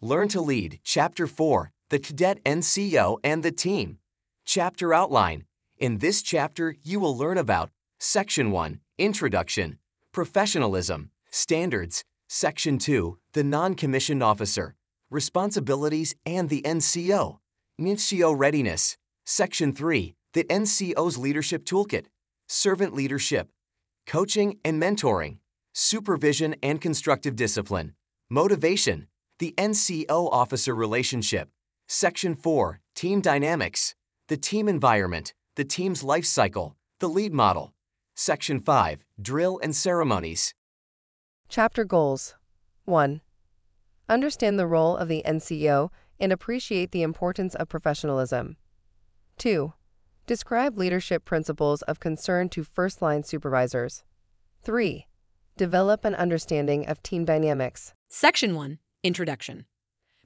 Learn to Lead, Chapter 4 The Cadet NCO and the Team. Chapter Outline. In this chapter, you will learn about Section 1 Introduction, Professionalism, Standards, Section 2 The Non Commissioned Officer, Responsibilities and the NCO, NCO Readiness, Section 3 The NCO's Leadership Toolkit, Servant Leadership, Coaching and Mentoring, Supervision and Constructive Discipline, Motivation, the NCO Officer Relationship, Section 4 Team Dynamics, the Team Environment, the Team's Life Cycle, the Lead Model, Section 5 Drill and Ceremonies. Chapter Goals 1. Understand the role of the NCO and appreciate the importance of professionalism. 2. Describe leadership principles of concern to first line supervisors. 3. Develop an understanding of team dynamics. Section 1 Introduction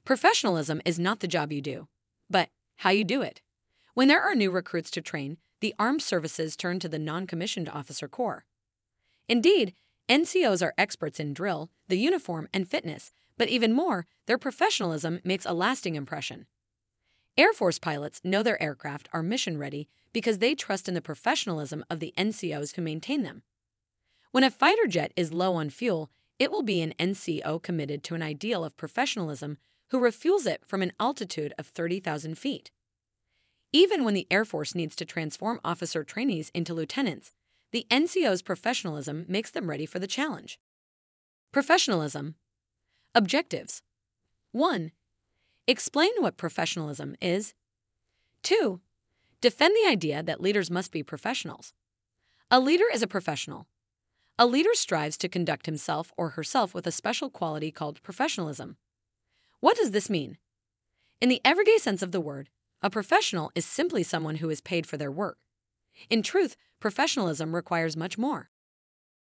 Professionalism is not the job you do, but how you do it. When there are new recruits to train, the armed services turn to the non commissioned officer corps. Indeed, NCOs are experts in drill, the uniform, and fitness, but even more, their professionalism makes a lasting impression. Air Force pilots know their aircraft are mission ready because they trust in the professionalism of the NCOs who maintain them. When a fighter jet is low on fuel, it will be an NCO committed to an ideal of professionalism who refuels it from an altitude of 30,000 feet. Even when the Air Force needs to transform officer trainees into lieutenants, the NCO's professionalism makes them ready for the challenge. Professionalism. Objectives 1. Explain what professionalism is. 2. Defend the idea that leaders must be professionals. A leader is a professional. A leader strives to conduct himself or herself with a special quality called professionalism. What does this mean? In the everyday sense of the word, a professional is simply someone who is paid for their work. In truth, professionalism requires much more.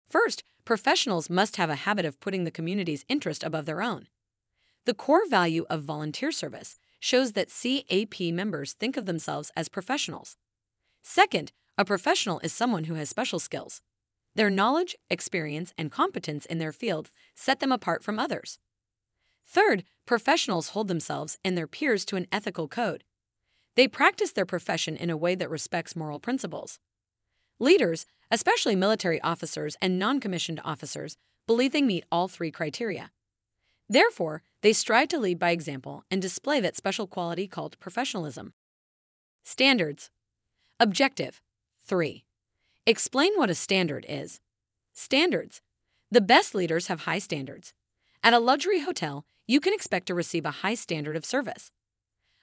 First, professionals must have a habit of putting the community's interest above their own. The core value of volunteer service shows that CAP members think of themselves as professionals. Second, a professional is someone who has special skills. Their knowledge, experience, and competence in their field set them apart from others. Third, professionals hold themselves and their peers to an ethical code. They practice their profession in a way that respects moral principles. Leaders, especially military officers and non commissioned officers, believe they meet all three criteria. Therefore, they strive to lead by example and display that special quality called professionalism. Standards Objective 3. Explain what a standard is. Standards. The best leaders have high standards. At a luxury hotel, you can expect to receive a high standard of service.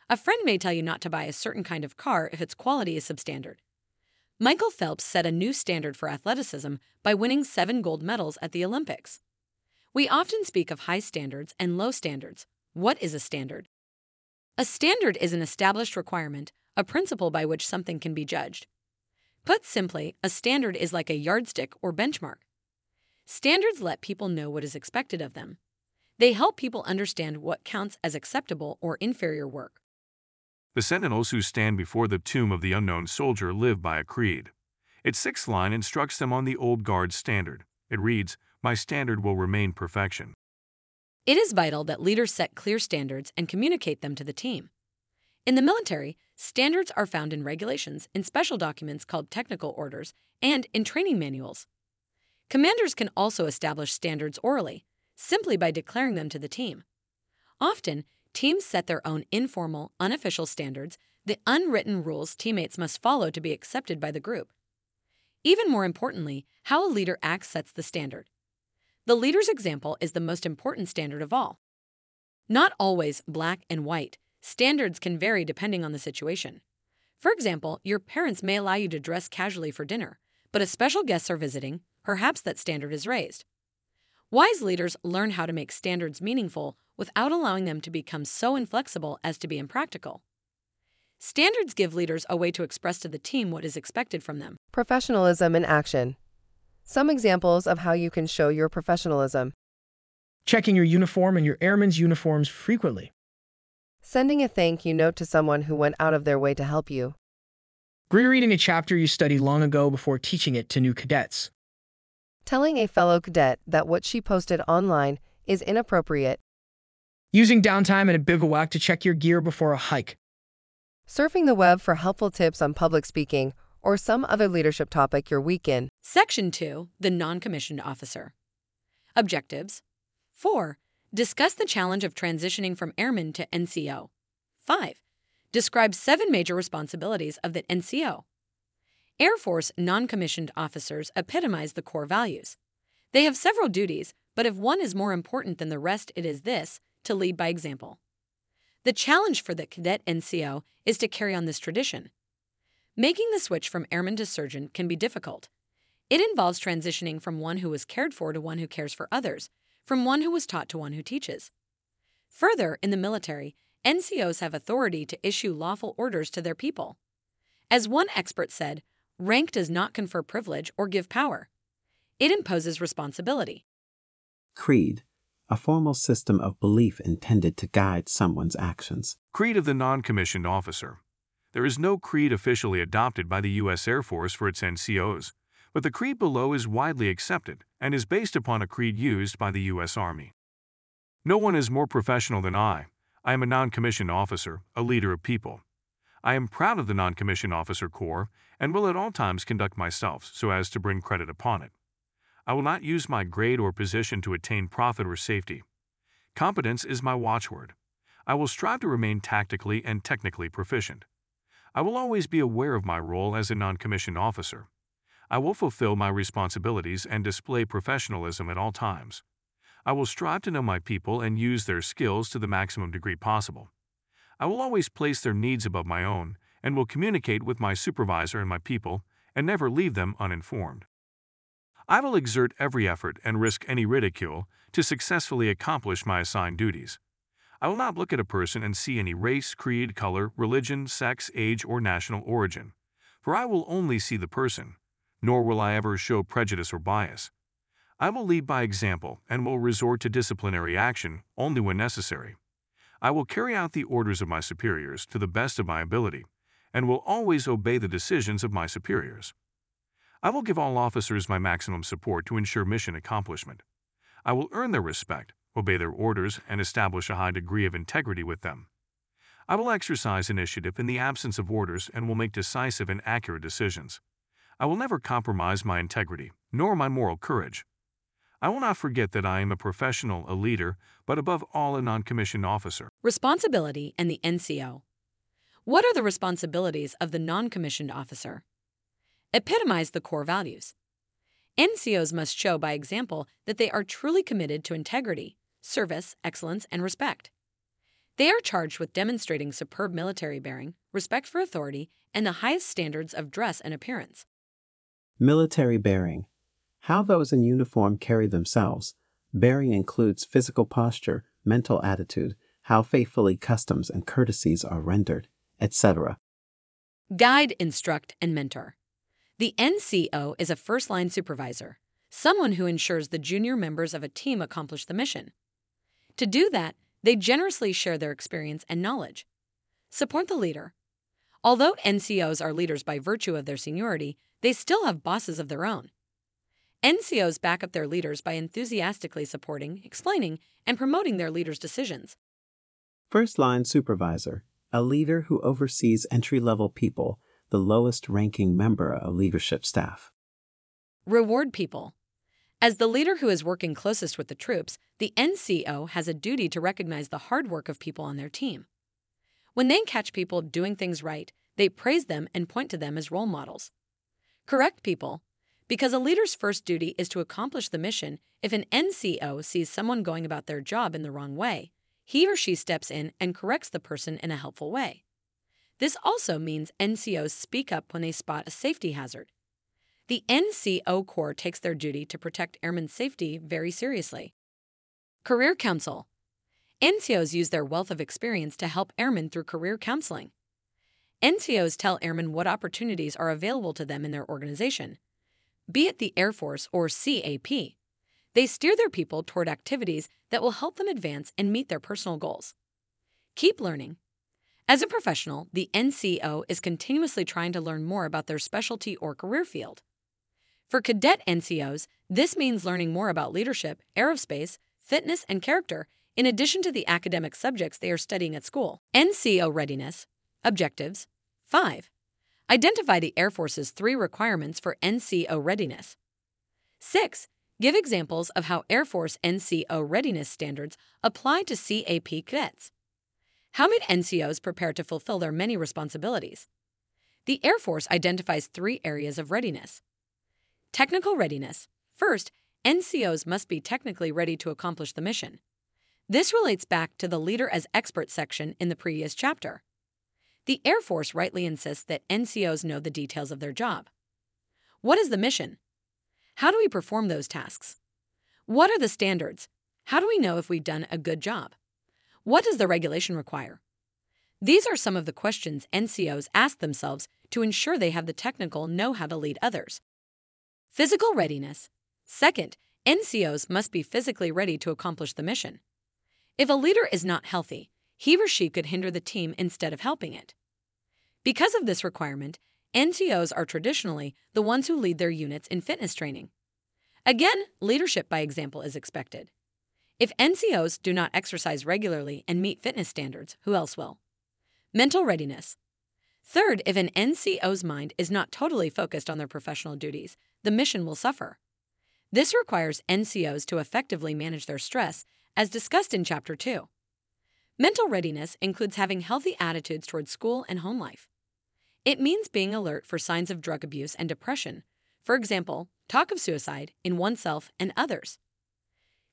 A friend may tell you not to buy a certain kind of car if its quality is substandard. Michael Phelps set a new standard for athleticism by winning seven gold medals at the Olympics. We often speak of high standards and low standards. What is a standard? A standard is an established requirement, a principle by which something can be judged. Put simply, a standard is like a yardstick or benchmark. Standards let people know what is expected of them. They help people understand what counts as acceptable or inferior work. The sentinels who stand before the tomb of the unknown soldier live by a creed. Its sixth line instructs them on the old guard's standard. It reads, My standard will remain perfection. It is vital that leaders set clear standards and communicate them to the team. In the military, standards are found in regulations, in special documents called technical orders, and in training manuals. Commanders can also establish standards orally, simply by declaring them to the team. Often, teams set their own informal, unofficial standards, the unwritten rules teammates must follow to be accepted by the group. Even more importantly, how a leader acts sets the standard. The leader's example is the most important standard of all. Not always black and white, Standards can vary depending on the situation. For example, your parents may allow you to dress casually for dinner, but if special guests are visiting, perhaps that standard is raised. Wise leaders learn how to make standards meaningful without allowing them to become so inflexible as to be impractical. Standards give leaders a way to express to the team what is expected from them. Professionalism in action. Some examples of how you can show your professionalism. Checking your uniform and your airman's uniforms frequently. Sending a thank you note to someone who went out of their way to help you. Rereading a chapter you studied long ago before teaching it to new cadets. Telling a fellow cadet that what she posted online is inappropriate. Using downtime and a bivouac to check your gear before a hike. Surfing the web for helpful tips on public speaking or some other leadership topic you're weak in. Section 2 The Non Commissioned Officer. Objectives 4. Discuss the challenge of transitioning from airman to NCO. 5. Describe seven major responsibilities of the NCO. Air Force non commissioned officers epitomize the core values. They have several duties, but if one is more important than the rest, it is this to lead by example. The challenge for the cadet NCO is to carry on this tradition. Making the switch from airman to sergeant can be difficult. It involves transitioning from one who is cared for to one who cares for others, from one who was taught to one who teaches. Further, in the military, NCOs have authority to issue lawful orders to their people. As one expert said, rank does not confer privilege or give power. It imposes responsibility. Creed, a formal system of belief intended to guide someone's actions. Creed of the Non-Commissioned Officer. There is no creed officially adopted by the U.S. Air Force for its NCOs, but the creed below is widely accepted and is based upon a creed used by the U.S. Army. No one is more professional than I. I am a non-commissioned officer, a leader of people. I am proud of the non-commissioned officer corps and will at all times conduct myself so as to bring credit upon it. I will not use my grade or position to attain profit or safety. Competence is my watchword. I will strive to remain tactically and technically proficient. I will always be aware of my role as a non-commissioned officer. I will fulfill my responsibilities and display professionalism at all times. I will strive to know my people and use their skills to the maximum degree possible. I will always place their needs above my own and will communicate with my supervisor and my people and never leave them uninformed. I will exert every effort and risk any ridicule to successfully accomplish my assigned duties. I will not look at a person and see any race, creed, color, religion, sex, age, or national origin, for I will only see the person, nor will I ever show prejudice or bias. I will lead by example and will resort to disciplinary action only when necessary. I will carry out the orders of my superiors to the best of my ability and will always obey the decisions of my superiors. I will give all officers my maximum support to ensure mission accomplishment. I will earn their respect, obey their orders, and establish a high degree of integrity with them. I will exercise initiative in the absence of orders and will make decisive and accurate decisions. I will never compromise my integrity, nor my moral courage. I will not forget that I am a professional, a leader, but above all a non-commissioned officer. Responsibility and the NCO. What are the responsibilities of the non-commissioned officer? Epitomize the core values. NCOs must show by example that they are truly committed to integrity, service, excellence, and respect. They are charged with demonstrating superb military bearing, respect for authority, and the highest standards of dress and appearance. Military bearing. How those in uniform carry themselves. Bearing includes physical posture, mental attitude, how faithfully customs and courtesies are rendered, etc. Guide, instruct, and mentor. The NCO is a first line supervisor, someone who ensures the junior members of a team accomplish the mission. To do that, they generously share their experience and knowledge. Support the leader. Although NCOs are leaders by virtue of their seniority, they still have bosses of their own. NCOs back up their leaders by enthusiastically supporting, explaining, and promoting their leaders' decisions. First line supervisor, a leader who oversees entry level people, the lowest ranking member of leadership staff. Reward people. As the leader who is working closest with the troops, the NCO has a duty to recognize the hard work of people on their team. When they catch people doing things right, they praise them and point to them as role models. Correct people. Because a leader's first duty is to accomplish the mission, if an NCO sees someone going about their job in the wrong way, he or she steps in and corrects the person in a helpful way. This also means NCOs speak up when they spot a safety hazard. The NCO Corps takes their duty to protect airmen's safety very seriously. Career Counsel NCOs use their wealth of experience to help airmen through career counseling. NCOs tell airmen what opportunities are available to them in their organization, be it the Air Force or CAP. They steer their people toward activities that will help them advance and meet their personal goals. Keep learning. As a professional, the NCO is continuously trying to learn more about their specialty or career field. For cadet NCOs, this means learning more about leadership, aerospace, fitness, and character in addition to the academic subjects they are studying at school. NCO readiness, objectives. 5. Identify the Air Force's three requirements for NCO readiness. 6. Give examples of how Air Force NCO readiness standards apply to CAP cadets. How might NCOs prepare to fulfill their many responsibilities? The Air Force identifies three areas of readiness. Technical readiness. First, NCOs must be technically ready to accomplish the mission. This relates back to the Leader as Expert section in the previous chapter. The Air Force rightly insists that NCOs know the details of their job. What is the mission? How do we perform those tasks? What are the standards? How do we know if we've done a good job? What does the regulation require? These are some of the questions NCOs ask themselves to ensure they have the technical know how to lead others. Physical readiness. Second, NCOs must be physically ready to accomplish the mission. If a leader is not healthy, he or she could hinder the team instead of helping it. Because of this requirement, NCOs are traditionally the ones who lead their units in fitness training. Again, leadership by example is expected. If NCOs do not exercise regularly and meet fitness standards, who else will? Mental readiness. Third, if an NCO's mind is not totally focused on their professional duties, the mission will suffer. This requires NCOs to effectively manage their stress, as discussed in Chapter 2. Mental readiness includes having healthy attitudes towards school and home life. It means being alert for signs of drug abuse and depression, for example, talk of suicide in oneself and others.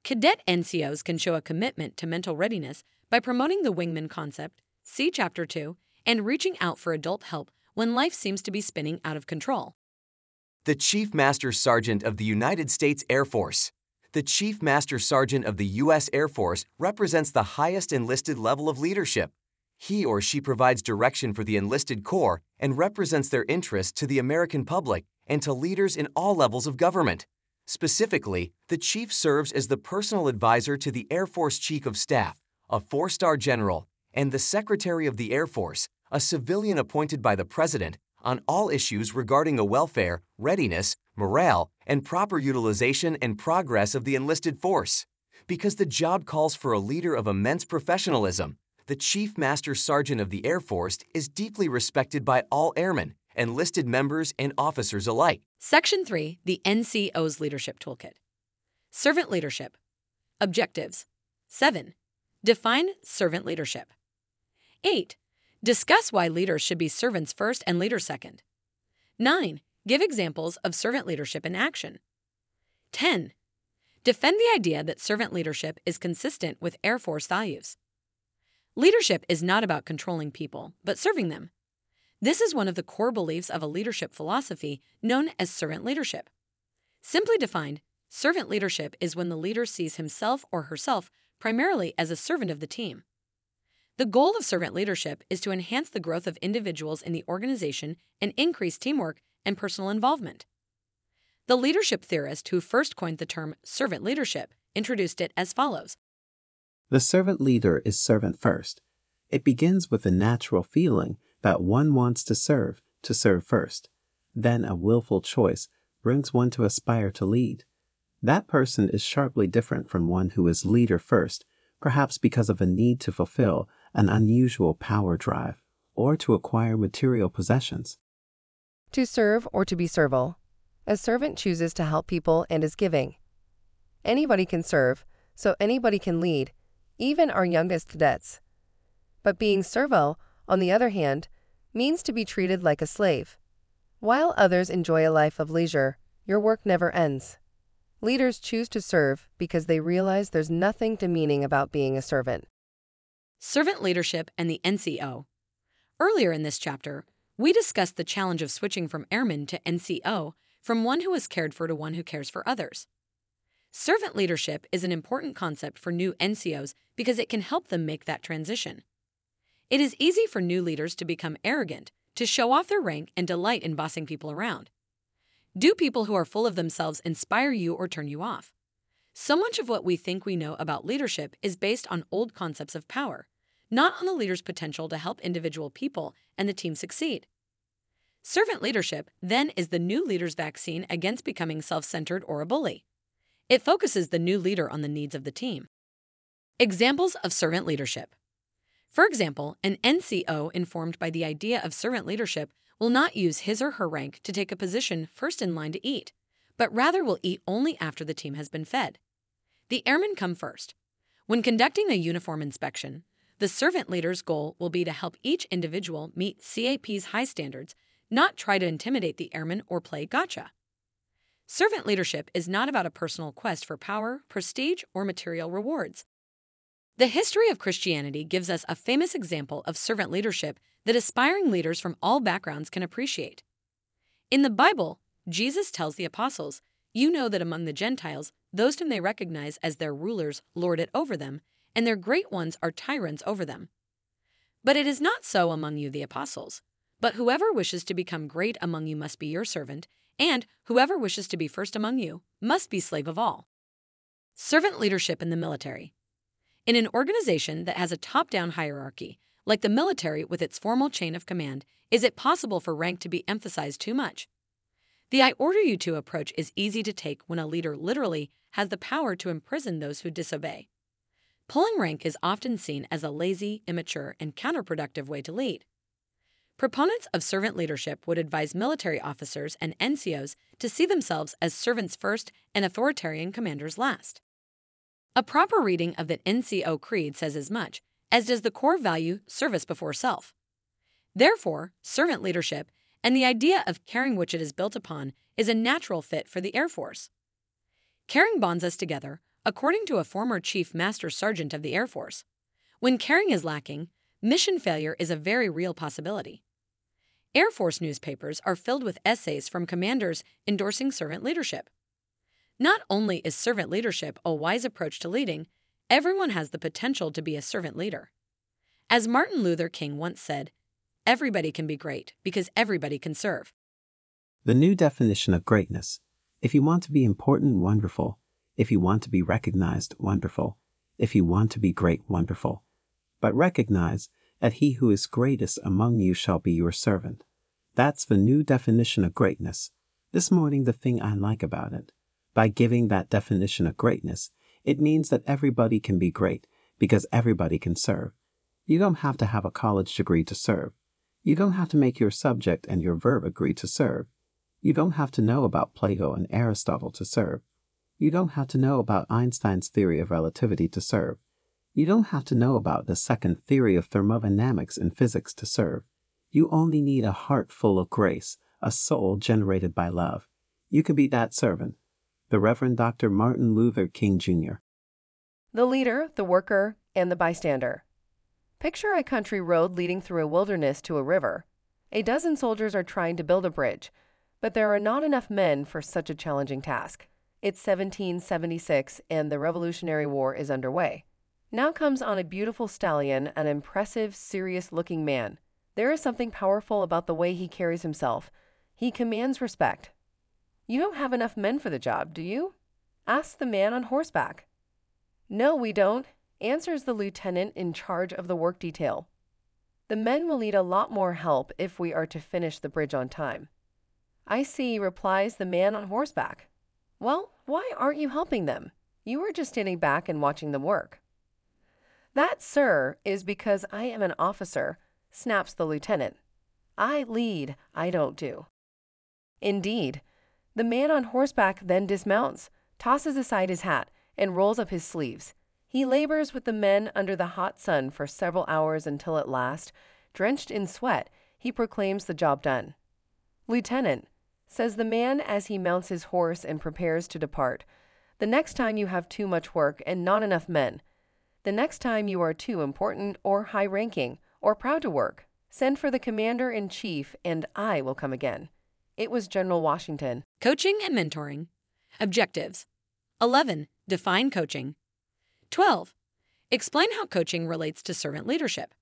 Cadet NCOs can show a commitment to mental readiness by promoting the wingman concept, see Chapter 2, and reaching out for adult help when life seems to be spinning out of control. The Chief Master Sergeant of the United States Air Force. The Chief Master Sergeant of the U.S. Air Force represents the highest enlisted level of leadership. He or she provides direction for the enlisted corps and represents their interests to the American public and to leaders in all levels of government. Specifically, the Chief serves as the personal advisor to the Air Force Chief of Staff, a four star general, and the Secretary of the Air Force, a civilian appointed by the President, on all issues regarding the welfare, readiness, morale, and proper utilization and progress of the enlisted force. Because the job calls for a leader of immense professionalism, the Chief Master Sergeant of the Air Force is deeply respected by all airmen, enlisted members, and officers alike. Section 3 The NCO's Leadership Toolkit. Servant Leadership. Objectives. 7. Define servant leadership. 8. Discuss why leaders should be servants first and leaders second. 9. Give examples of servant leadership in action. 10. Defend the idea that servant leadership is consistent with Air Force values. Leadership is not about controlling people, but serving them. This is one of the core beliefs of a leadership philosophy known as servant leadership. Simply defined, servant leadership is when the leader sees himself or herself primarily as a servant of the team. The goal of servant leadership is to enhance the growth of individuals in the organization and increase teamwork and personal involvement. The leadership theorist who first coined the term servant leadership introduced it as follows The servant leader is servant first. It begins with a natural feeling that one wants to serve, to serve first. Then a willful choice brings one to aspire to lead. That person is sharply different from one who is leader first, perhaps because of a need to fulfill an unusual power drive or to acquire material possessions. To serve or to be servile. A servant chooses to help people and is giving. Anybody can serve, so anybody can lead, even our youngest cadets. But being servile, on the other hand, means to be treated like a slave. While others enjoy a life of leisure, your work never ends. Leaders choose to serve because they realize there's nothing demeaning about being a servant. Servant Leadership and the NCO. Earlier in this chapter, we discussed the challenge of switching from airman to NCO from one who is cared for to one who cares for others. Servant leadership is an important concept for new NCOs because it can help them make that transition. It is easy for new leaders to become arrogant, to show off their rank, and delight in bossing people around. Do people who are full of themselves inspire you or turn you off? So much of what we think we know about leadership is based on old concepts of power, not on the leader's potential to help individual people and the team succeed. Servant leadership, then, is the new leader's vaccine against becoming self centered or a bully. It focuses the new leader on the needs of the team. Examples of servant leadership. For example, an NCO informed by the idea of servant leadership will not use his or her rank to take a position first in line to eat, but rather will eat only after the team has been fed. The airmen come first. When conducting a uniform inspection, the servant leader's goal will be to help each individual meet CAP's high standards, not try to intimidate the airmen or play gotcha. Servant leadership is not about a personal quest for power, prestige, or material rewards. The history of Christianity gives us a famous example of servant leadership that aspiring leaders from all backgrounds can appreciate. In the Bible, Jesus tells the apostles, You know that among the Gentiles, those whom they recognize as their rulers lord it over them, and their great ones are tyrants over them. But it is not so among you, the apostles. But whoever wishes to become great among you must be your servant, and whoever wishes to be first among you must be slave of all. Servant leadership in the military. In an organization that has a top down hierarchy, like the military with its formal chain of command, is it possible for rank to be emphasized too much? The I order you to approach is easy to take when a leader literally has the power to imprison those who disobey. Pulling rank is often seen as a lazy, immature, and counterproductive way to lead. Proponents of servant leadership would advise military officers and NCOs to see themselves as servants first and authoritarian commanders last. A proper reading of the NCO Creed says as much, as does the core value service before self. Therefore, servant leadership and the idea of caring which it is built upon is a natural fit for the Air Force. Caring bonds us together, according to a former Chief Master Sergeant of the Air Force. When caring is lacking, mission failure is a very real possibility. Air Force newspapers are filled with essays from commanders endorsing servant leadership. Not only is servant leadership a wise approach to leading, everyone has the potential to be a servant leader. As Martin Luther King once said, everybody can be great because everybody can serve. The new definition of greatness. If you want to be important, wonderful. If you want to be recognized, wonderful. If you want to be great, wonderful. But recognize that he who is greatest among you shall be your servant. That's the new definition of greatness. This morning, the thing I like about it. By giving that definition of greatness, it means that everybody can be great because everybody can serve. You don't have to have a college degree to serve. You don't have to make your subject and your verb agree to serve. You don't have to know about Plato and Aristotle to serve. You don't have to know about Einstein's theory of relativity to serve. You don't have to know about the second theory of thermodynamics in physics to serve. You only need a heart full of grace, a soul generated by love. You can be that servant the Reverend Dr. Martin Luther King Jr. The leader, the worker, and the bystander. Picture a country road leading through a wilderness to a river. A dozen soldiers are trying to build a bridge, but there are not enough men for such a challenging task. It's 1776 and the Revolutionary War is underway. Now comes on a beautiful stallion an impressive, serious looking man. There is something powerful about the way he carries himself. He commands respect. You don't have enough men for the job, do you? Ask the man on horseback. No, we don't, answers the lieutenant in charge of the work detail. The men will need a lot more help if we are to finish the bridge on time. I see, replies the man on horseback. Well, why aren't you helping them? You are just standing back and watching them work. That, sir, is because I am an officer, snaps the lieutenant. I lead, I don't do. Indeed, the man on horseback then dismounts, tosses aside his hat, and rolls up his sleeves. He labors with the men under the hot sun for several hours until at last, drenched in sweat, he proclaims the job done. Lieutenant, says the man as he mounts his horse and prepares to depart, the next time you have too much work and not enough men, the next time you are too important or high ranking or proud to work, send for the commander in chief and I will come again. It was General Washington. Coaching and mentoring. Objectives 11. Define coaching. 12. Explain how coaching relates to servant leadership.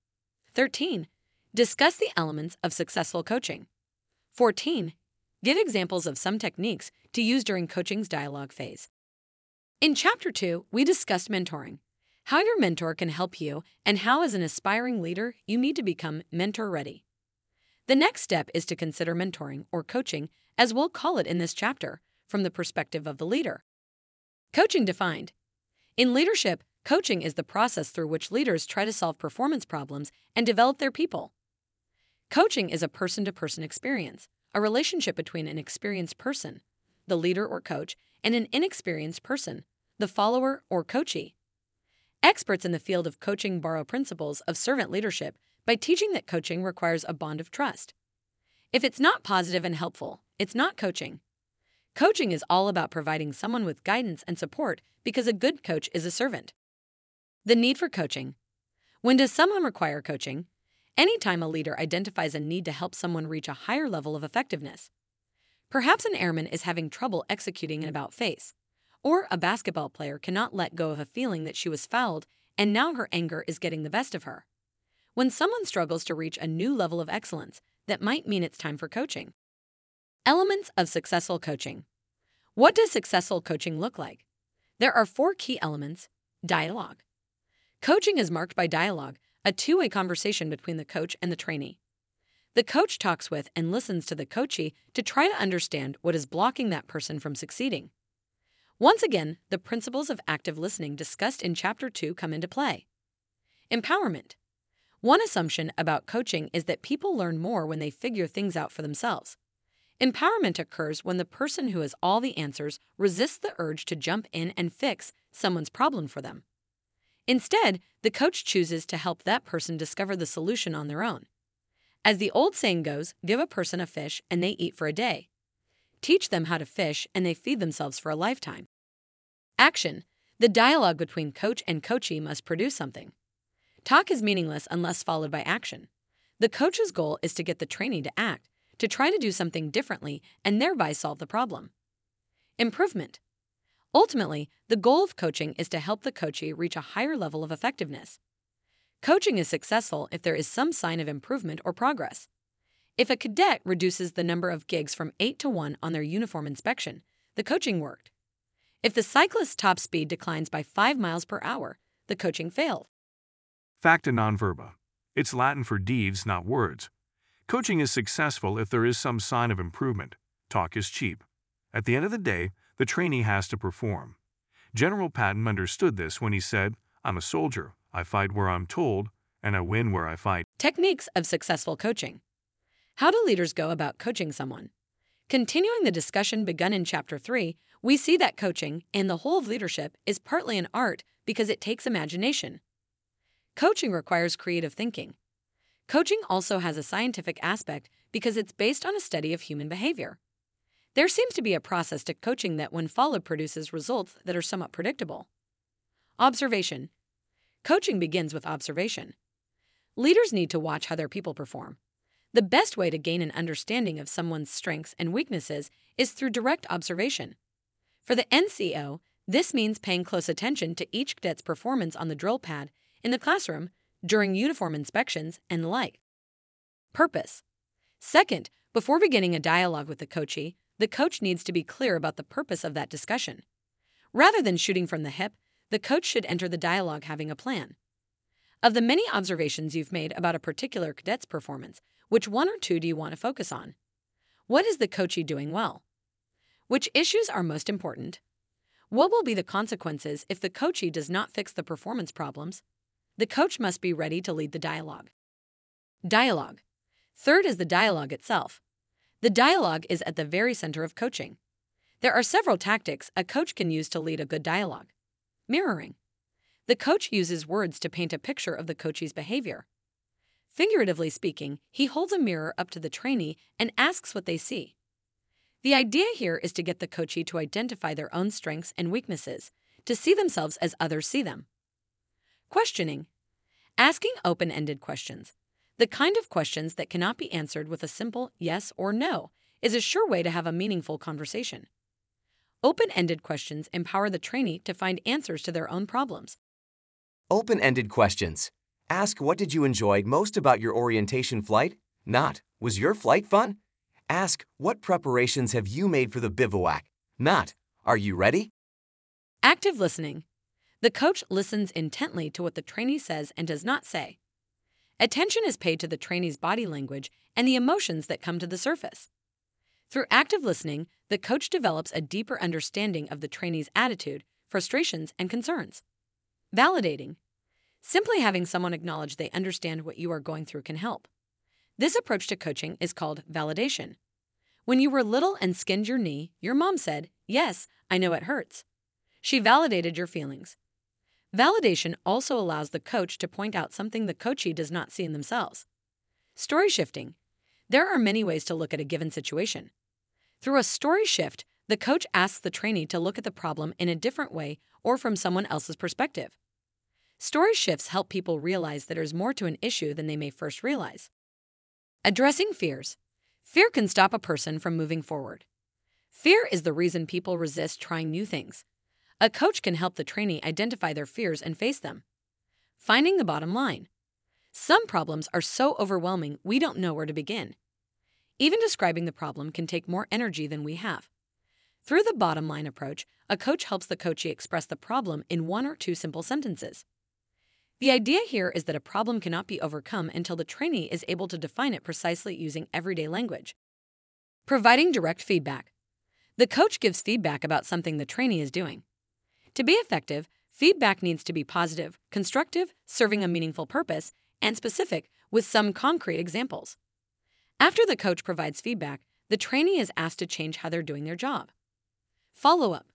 13. Discuss the elements of successful coaching. 14. Give examples of some techniques to use during coaching's dialogue phase. In Chapter 2, we discussed mentoring, how your mentor can help you, and how, as an aspiring leader, you need to become mentor ready. The next step is to consider mentoring or coaching, as we'll call it in this chapter, from the perspective of the leader. Coaching defined. In leadership, Coaching is the process through which leaders try to solve performance problems and develop their people. Coaching is a person to person experience, a relationship between an experienced person, the leader or coach, and an inexperienced person, the follower or coachee. Experts in the field of coaching borrow principles of servant leadership by teaching that coaching requires a bond of trust. If it's not positive and helpful, it's not coaching. Coaching is all about providing someone with guidance and support because a good coach is a servant. The need for coaching. When does someone require coaching? Anytime a leader identifies a need to help someone reach a higher level of effectiveness. Perhaps an airman is having trouble executing an about face. Or a basketball player cannot let go of a feeling that she was fouled and now her anger is getting the best of her. When someone struggles to reach a new level of excellence, that might mean it's time for coaching. Elements of successful coaching. What does successful coaching look like? There are four key elements dialogue. Coaching is marked by dialogue, a two way conversation between the coach and the trainee. The coach talks with and listens to the coachee to try to understand what is blocking that person from succeeding. Once again, the principles of active listening discussed in Chapter 2 come into play. Empowerment. One assumption about coaching is that people learn more when they figure things out for themselves. Empowerment occurs when the person who has all the answers resists the urge to jump in and fix someone's problem for them. Instead, the coach chooses to help that person discover the solution on their own. As the old saying goes, give a person a fish and they eat for a day. Teach them how to fish, and they feed themselves for a lifetime. Action The dialogue between coach and coachee must produce something. Talk is meaningless unless followed by action. The coach's goal is to get the trainee to act, to try to do something differently, and thereby solve the problem. Improvement Ultimately, the goal of coaching is to help the coachee reach a higher level of effectiveness. Coaching is successful if there is some sign of improvement or progress. If a cadet reduces the number of gigs from 8 to 1 on their uniform inspection, the coaching worked. If the cyclist's top speed declines by 5 miles per hour, the coaching failed. Facta non verba. It's Latin for deeds, not words. Coaching is successful if there is some sign of improvement. Talk is cheap. At the end of the day, the trainee has to perform. General Patton understood this when he said, I'm a soldier. I fight where I'm told, and I win where I fight. Techniques of successful coaching. How do leaders go about coaching someone? Continuing the discussion begun in Chapter 3, we see that coaching, and the whole of leadership, is partly an art because it takes imagination. Coaching requires creative thinking. Coaching also has a scientific aspect because it's based on a study of human behavior. There seems to be a process to coaching that, when followed, produces results that are somewhat predictable. Observation Coaching begins with observation. Leaders need to watch how their people perform. The best way to gain an understanding of someone's strengths and weaknesses is through direct observation. For the NCO, this means paying close attention to each cadet's performance on the drill pad, in the classroom, during uniform inspections, and the like. Purpose. Second, before beginning a dialogue with the coachee, the coach needs to be clear about the purpose of that discussion. Rather than shooting from the hip, the coach should enter the dialogue having a plan. Of the many observations you've made about a particular cadet's performance, which one or two do you want to focus on? What is the coachee doing well? Which issues are most important? What will be the consequences if the coachee does not fix the performance problems? The coach must be ready to lead the dialogue. Dialogue. Third is the dialogue itself. The dialogue is at the very center of coaching. There are several tactics a coach can use to lead a good dialogue. Mirroring. The coach uses words to paint a picture of the coachee's behavior. Figuratively speaking, he holds a mirror up to the trainee and asks what they see. The idea here is to get the coachee to identify their own strengths and weaknesses, to see themselves as others see them. Questioning. Asking open ended questions. The kind of questions that cannot be answered with a simple yes or no is a sure way to have a meaningful conversation. Open ended questions empower the trainee to find answers to their own problems. Open ended questions. Ask what did you enjoy most about your orientation flight? Not, was your flight fun? Ask what preparations have you made for the bivouac? Not, are you ready? Active listening. The coach listens intently to what the trainee says and does not say. Attention is paid to the trainee's body language and the emotions that come to the surface. Through active listening, the coach develops a deeper understanding of the trainee's attitude, frustrations, and concerns. Validating. Simply having someone acknowledge they understand what you are going through can help. This approach to coaching is called validation. When you were little and skinned your knee, your mom said, Yes, I know it hurts. She validated your feelings. Validation also allows the coach to point out something the coachee does not see in themselves. Story shifting. There are many ways to look at a given situation. Through a story shift, the coach asks the trainee to look at the problem in a different way or from someone else's perspective. Story shifts help people realize that there's more to an issue than they may first realize. Addressing fears. Fear can stop a person from moving forward. Fear is the reason people resist trying new things. A coach can help the trainee identify their fears and face them. Finding the bottom line. Some problems are so overwhelming we don't know where to begin. Even describing the problem can take more energy than we have. Through the bottom line approach, a coach helps the coachee express the problem in one or two simple sentences. The idea here is that a problem cannot be overcome until the trainee is able to define it precisely using everyday language. Providing direct feedback. The coach gives feedback about something the trainee is doing. To be effective, feedback needs to be positive, constructive, serving a meaningful purpose, and specific with some concrete examples. After the coach provides feedback, the trainee is asked to change how they're doing their job. Follow up.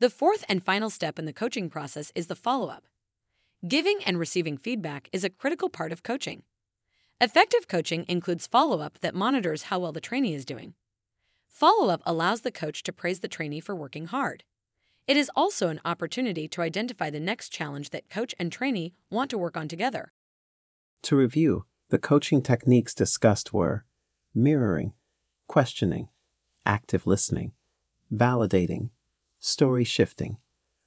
The fourth and final step in the coaching process is the follow up. Giving and receiving feedback is a critical part of coaching. Effective coaching includes follow up that monitors how well the trainee is doing. Follow up allows the coach to praise the trainee for working hard. It is also an opportunity to identify the next challenge that coach and trainee want to work on together. To review, the coaching techniques discussed were mirroring, questioning, active listening, validating, story shifting,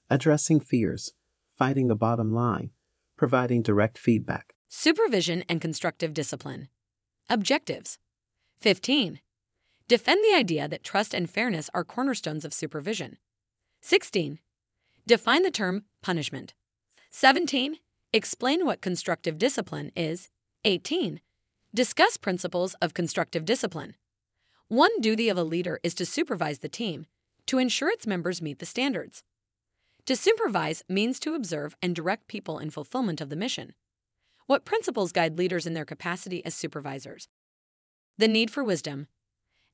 addressing fears, fighting the bottom line, providing direct feedback. Supervision and constructive discipline. Objectives 15. Defend the idea that trust and fairness are cornerstones of supervision. 16. Define the term punishment. 17. Explain what constructive discipline is. 18. Discuss principles of constructive discipline. One duty of a leader is to supervise the team to ensure its members meet the standards. To supervise means to observe and direct people in fulfillment of the mission. What principles guide leaders in their capacity as supervisors? The need for wisdom.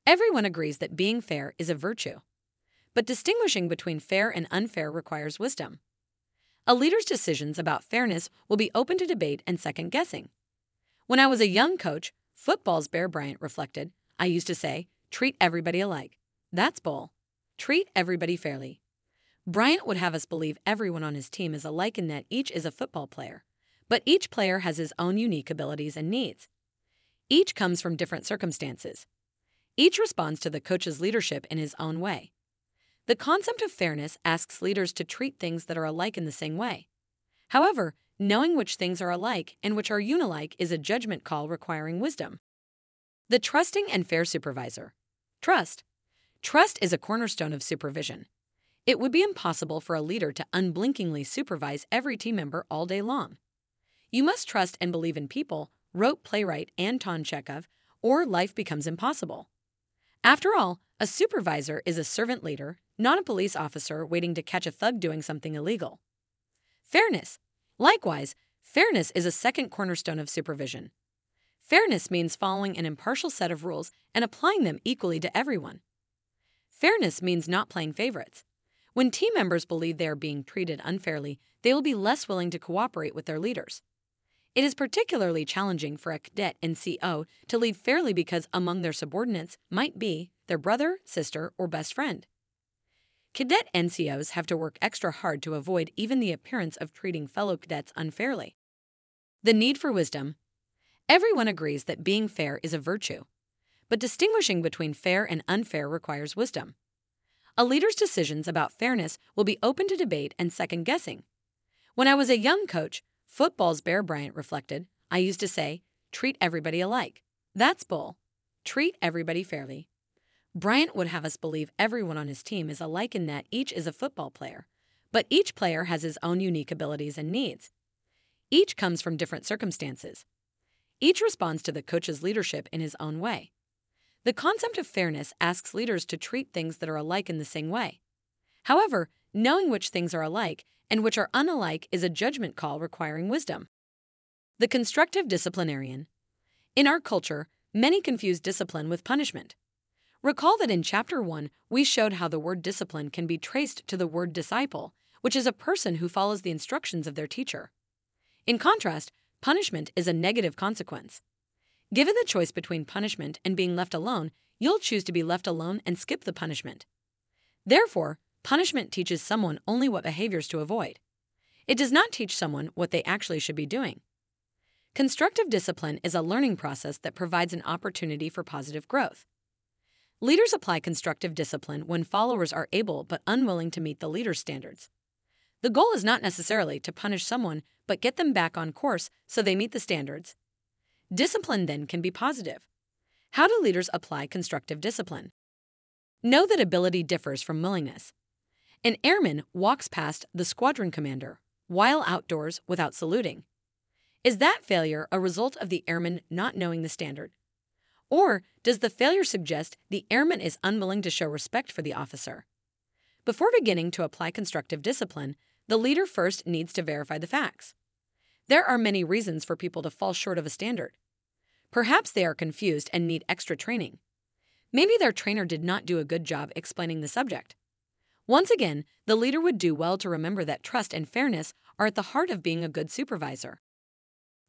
Everyone agrees that being fair is a virtue. But distinguishing between fair and unfair requires wisdom. A leader's decisions about fairness will be open to debate and second guessing. When I was a young coach, football's Bear Bryant reflected, I used to say, treat everybody alike. That's bull. Treat everybody fairly. Bryant would have us believe everyone on his team is alike in that each is a football player, but each player has his own unique abilities and needs. Each comes from different circumstances. Each responds to the coach's leadership in his own way. The concept of fairness asks leaders to treat things that are alike in the same way. However, knowing which things are alike and which are unalike is a judgment call requiring wisdom. The trusting and fair supervisor. Trust. Trust is a cornerstone of supervision. It would be impossible for a leader to unblinkingly supervise every team member all day long. You must trust and believe in people, wrote playwright Anton Chekhov, or life becomes impossible. After all, a supervisor is a servant leader not a police officer waiting to catch a thug doing something illegal. Fairness. Likewise, fairness is a second cornerstone of supervision. Fairness means following an impartial set of rules and applying them equally to everyone. Fairness means not playing favorites. When team members believe they are being treated unfairly, they will be less willing to cooperate with their leaders. It is particularly challenging for a cadet NCO to lead fairly because among their subordinates might be their brother, sister, or best friend. Cadet NCOs have to work extra hard to avoid even the appearance of treating fellow cadets unfairly. The need for wisdom. Everyone agrees that being fair is a virtue, but distinguishing between fair and unfair requires wisdom. A leader's decisions about fairness will be open to debate and second guessing. When I was a young coach, football's Bear Bryant reflected, I used to say, treat everybody alike. That's bull. Treat everybody fairly. Bryant would have us believe everyone on his team is alike in that each is a football player, but each player has his own unique abilities and needs. Each comes from different circumstances. Each responds to the coach's leadership in his own way. The concept of fairness asks leaders to treat things that are alike in the same way. However, knowing which things are alike and which are unalike is a judgment call requiring wisdom. The constructive disciplinarian. In our culture, many confuse discipline with punishment. Recall that in Chapter 1, we showed how the word discipline can be traced to the word disciple, which is a person who follows the instructions of their teacher. In contrast, punishment is a negative consequence. Given the choice between punishment and being left alone, you'll choose to be left alone and skip the punishment. Therefore, punishment teaches someone only what behaviors to avoid. It does not teach someone what they actually should be doing. Constructive discipline is a learning process that provides an opportunity for positive growth. Leaders apply constructive discipline when followers are able but unwilling to meet the leader's standards. The goal is not necessarily to punish someone, but get them back on course so they meet the standards. Discipline then can be positive. How do leaders apply constructive discipline? Know that ability differs from willingness. An airman walks past the squadron commander while outdoors without saluting. Is that failure a result of the airman not knowing the standard? Or does the failure suggest the airman is unwilling to show respect for the officer? Before beginning to apply constructive discipline, the leader first needs to verify the facts. There are many reasons for people to fall short of a standard. Perhaps they are confused and need extra training. Maybe their trainer did not do a good job explaining the subject. Once again, the leader would do well to remember that trust and fairness are at the heart of being a good supervisor.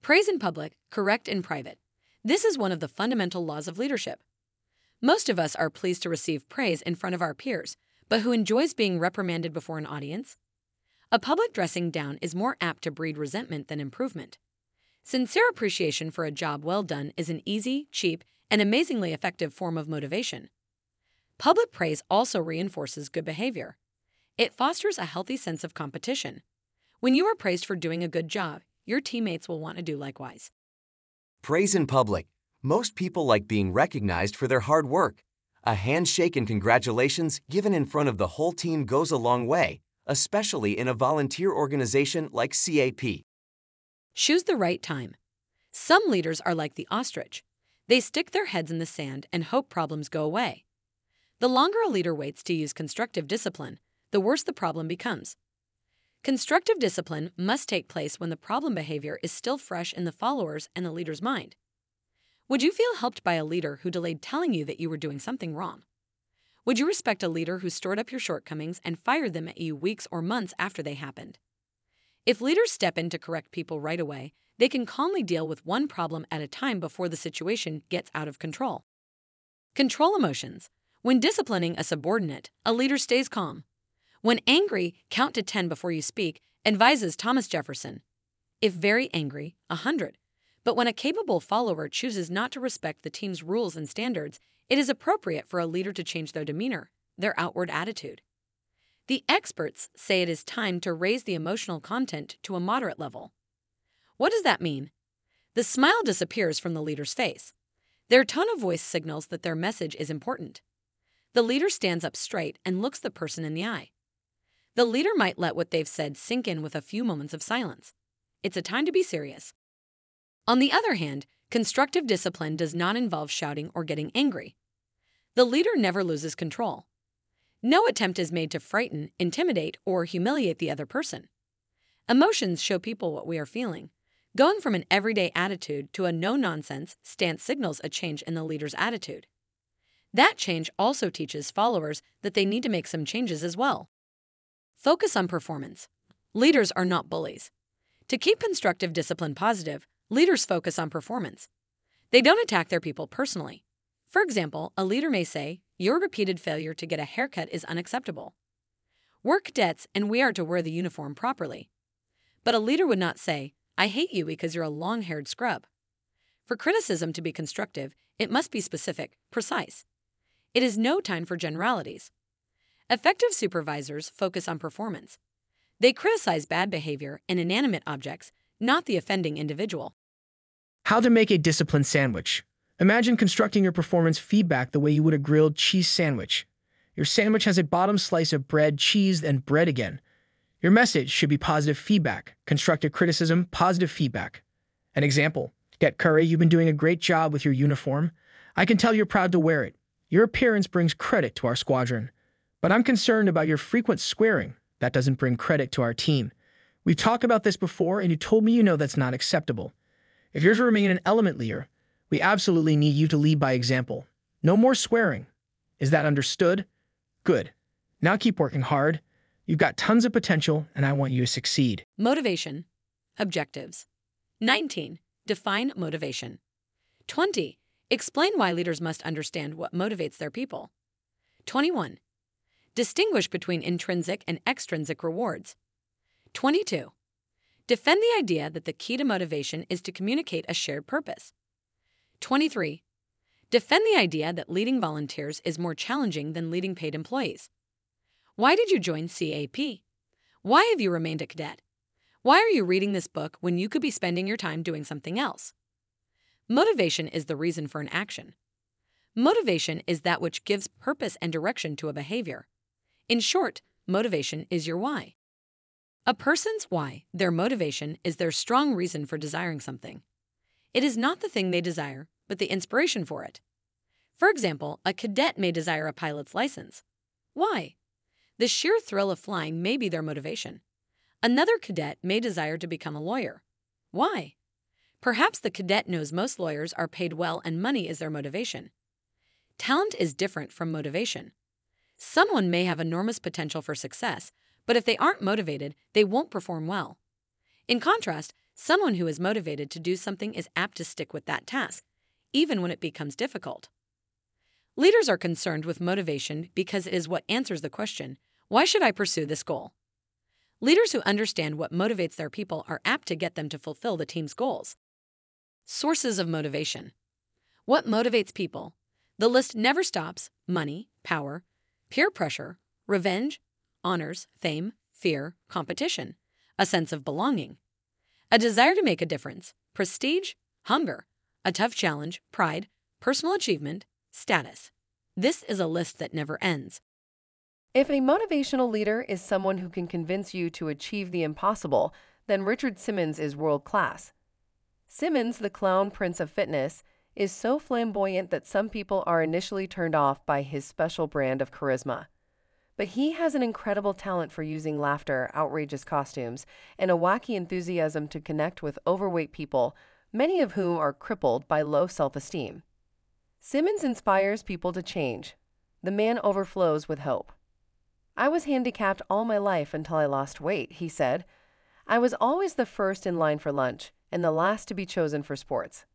Praise in public, correct in private. This is one of the fundamental laws of leadership. Most of us are pleased to receive praise in front of our peers, but who enjoys being reprimanded before an audience? A public dressing down is more apt to breed resentment than improvement. Sincere appreciation for a job well done is an easy, cheap, and amazingly effective form of motivation. Public praise also reinforces good behavior. It fosters a healthy sense of competition. When you are praised for doing a good job, your teammates will want to do likewise. Praise in public. Most people like being recognized for their hard work. A handshake and congratulations given in front of the whole team goes a long way, especially in a volunteer organization like CAP. Choose the right time. Some leaders are like the ostrich. They stick their heads in the sand and hope problems go away. The longer a leader waits to use constructive discipline, the worse the problem becomes. Constructive discipline must take place when the problem behavior is still fresh in the follower's and the leader's mind. Would you feel helped by a leader who delayed telling you that you were doing something wrong? Would you respect a leader who stored up your shortcomings and fired them at you weeks or months after they happened? If leaders step in to correct people right away, they can calmly deal with one problem at a time before the situation gets out of control. Control emotions. When disciplining a subordinate, a leader stays calm. When angry, count to 10 before you speak, advises Thomas Jefferson. If very angry, a 100. But when a capable follower chooses not to respect the team's rules and standards, it is appropriate for a leader to change their demeanor, their outward attitude. The experts say it is time to raise the emotional content to a moderate level. What does that mean? The smile disappears from the leader's face. Their tone of voice signals that their message is important. The leader stands up straight and looks the person in the eye. The leader might let what they've said sink in with a few moments of silence. It's a time to be serious. On the other hand, constructive discipline does not involve shouting or getting angry. The leader never loses control. No attempt is made to frighten, intimidate, or humiliate the other person. Emotions show people what we are feeling. Going from an everyday attitude to a no nonsense stance signals a change in the leader's attitude. That change also teaches followers that they need to make some changes as well. Focus on performance. Leaders are not bullies. To keep constructive discipline positive, leaders focus on performance. They don't attack their people personally. For example, a leader may say, Your repeated failure to get a haircut is unacceptable. Work debts and we are to wear the uniform properly. But a leader would not say, I hate you because you're a long haired scrub. For criticism to be constructive, it must be specific, precise. It is no time for generalities. Effective supervisors focus on performance. They criticize bad behavior in inanimate objects, not the offending individual. How to make a disciplined sandwich. Imagine constructing your performance feedback the way you would a grilled cheese sandwich. Your sandwich has a bottom slice of bread, cheese, and bread again. Your message should be positive feedback, constructive criticism, positive feedback. An example Cadet Curry, you've been doing a great job with your uniform. I can tell you're proud to wear it. Your appearance brings credit to our squadron. But I'm concerned about your frequent swearing. That doesn't bring credit to our team. We've talked about this before, and you told me you know that's not acceptable. If you're to remain an element leader, we absolutely need you to lead by example. No more swearing. Is that understood? Good. Now keep working hard. You've got tons of potential, and I want you to succeed. Motivation. Objectives. 19. Define motivation. 20. Explain why leaders must understand what motivates their people. 21. Distinguish between intrinsic and extrinsic rewards. 22. Defend the idea that the key to motivation is to communicate a shared purpose. 23. Defend the idea that leading volunteers is more challenging than leading paid employees. Why did you join CAP? Why have you remained a cadet? Why are you reading this book when you could be spending your time doing something else? Motivation is the reason for an action. Motivation is that which gives purpose and direction to a behavior. In short, motivation is your why. A person's why, their motivation, is their strong reason for desiring something. It is not the thing they desire, but the inspiration for it. For example, a cadet may desire a pilot's license. Why? The sheer thrill of flying may be their motivation. Another cadet may desire to become a lawyer. Why? Perhaps the cadet knows most lawyers are paid well and money is their motivation. Talent is different from motivation. Someone may have enormous potential for success, but if they aren't motivated, they won't perform well. In contrast, someone who is motivated to do something is apt to stick with that task, even when it becomes difficult. Leaders are concerned with motivation because it is what answers the question why should I pursue this goal? Leaders who understand what motivates their people are apt to get them to fulfill the team's goals. Sources of motivation. What motivates people? The list never stops money, power, peer pressure, revenge, honors, fame, fear, competition, a sense of belonging, a desire to make a difference, prestige, hunger, a tough challenge, pride, personal achievement, status. This is a list that never ends. If a motivational leader is someone who can convince you to achieve the impossible, then Richard Simmons is world class. Simmons, the clown prince of fitness, is so flamboyant that some people are initially turned off by his special brand of charisma. But he has an incredible talent for using laughter, outrageous costumes, and a wacky enthusiasm to connect with overweight people, many of whom are crippled by low self esteem. Simmons inspires people to change. The man overflows with hope. I was handicapped all my life until I lost weight, he said. I was always the first in line for lunch and the last to be chosen for sports.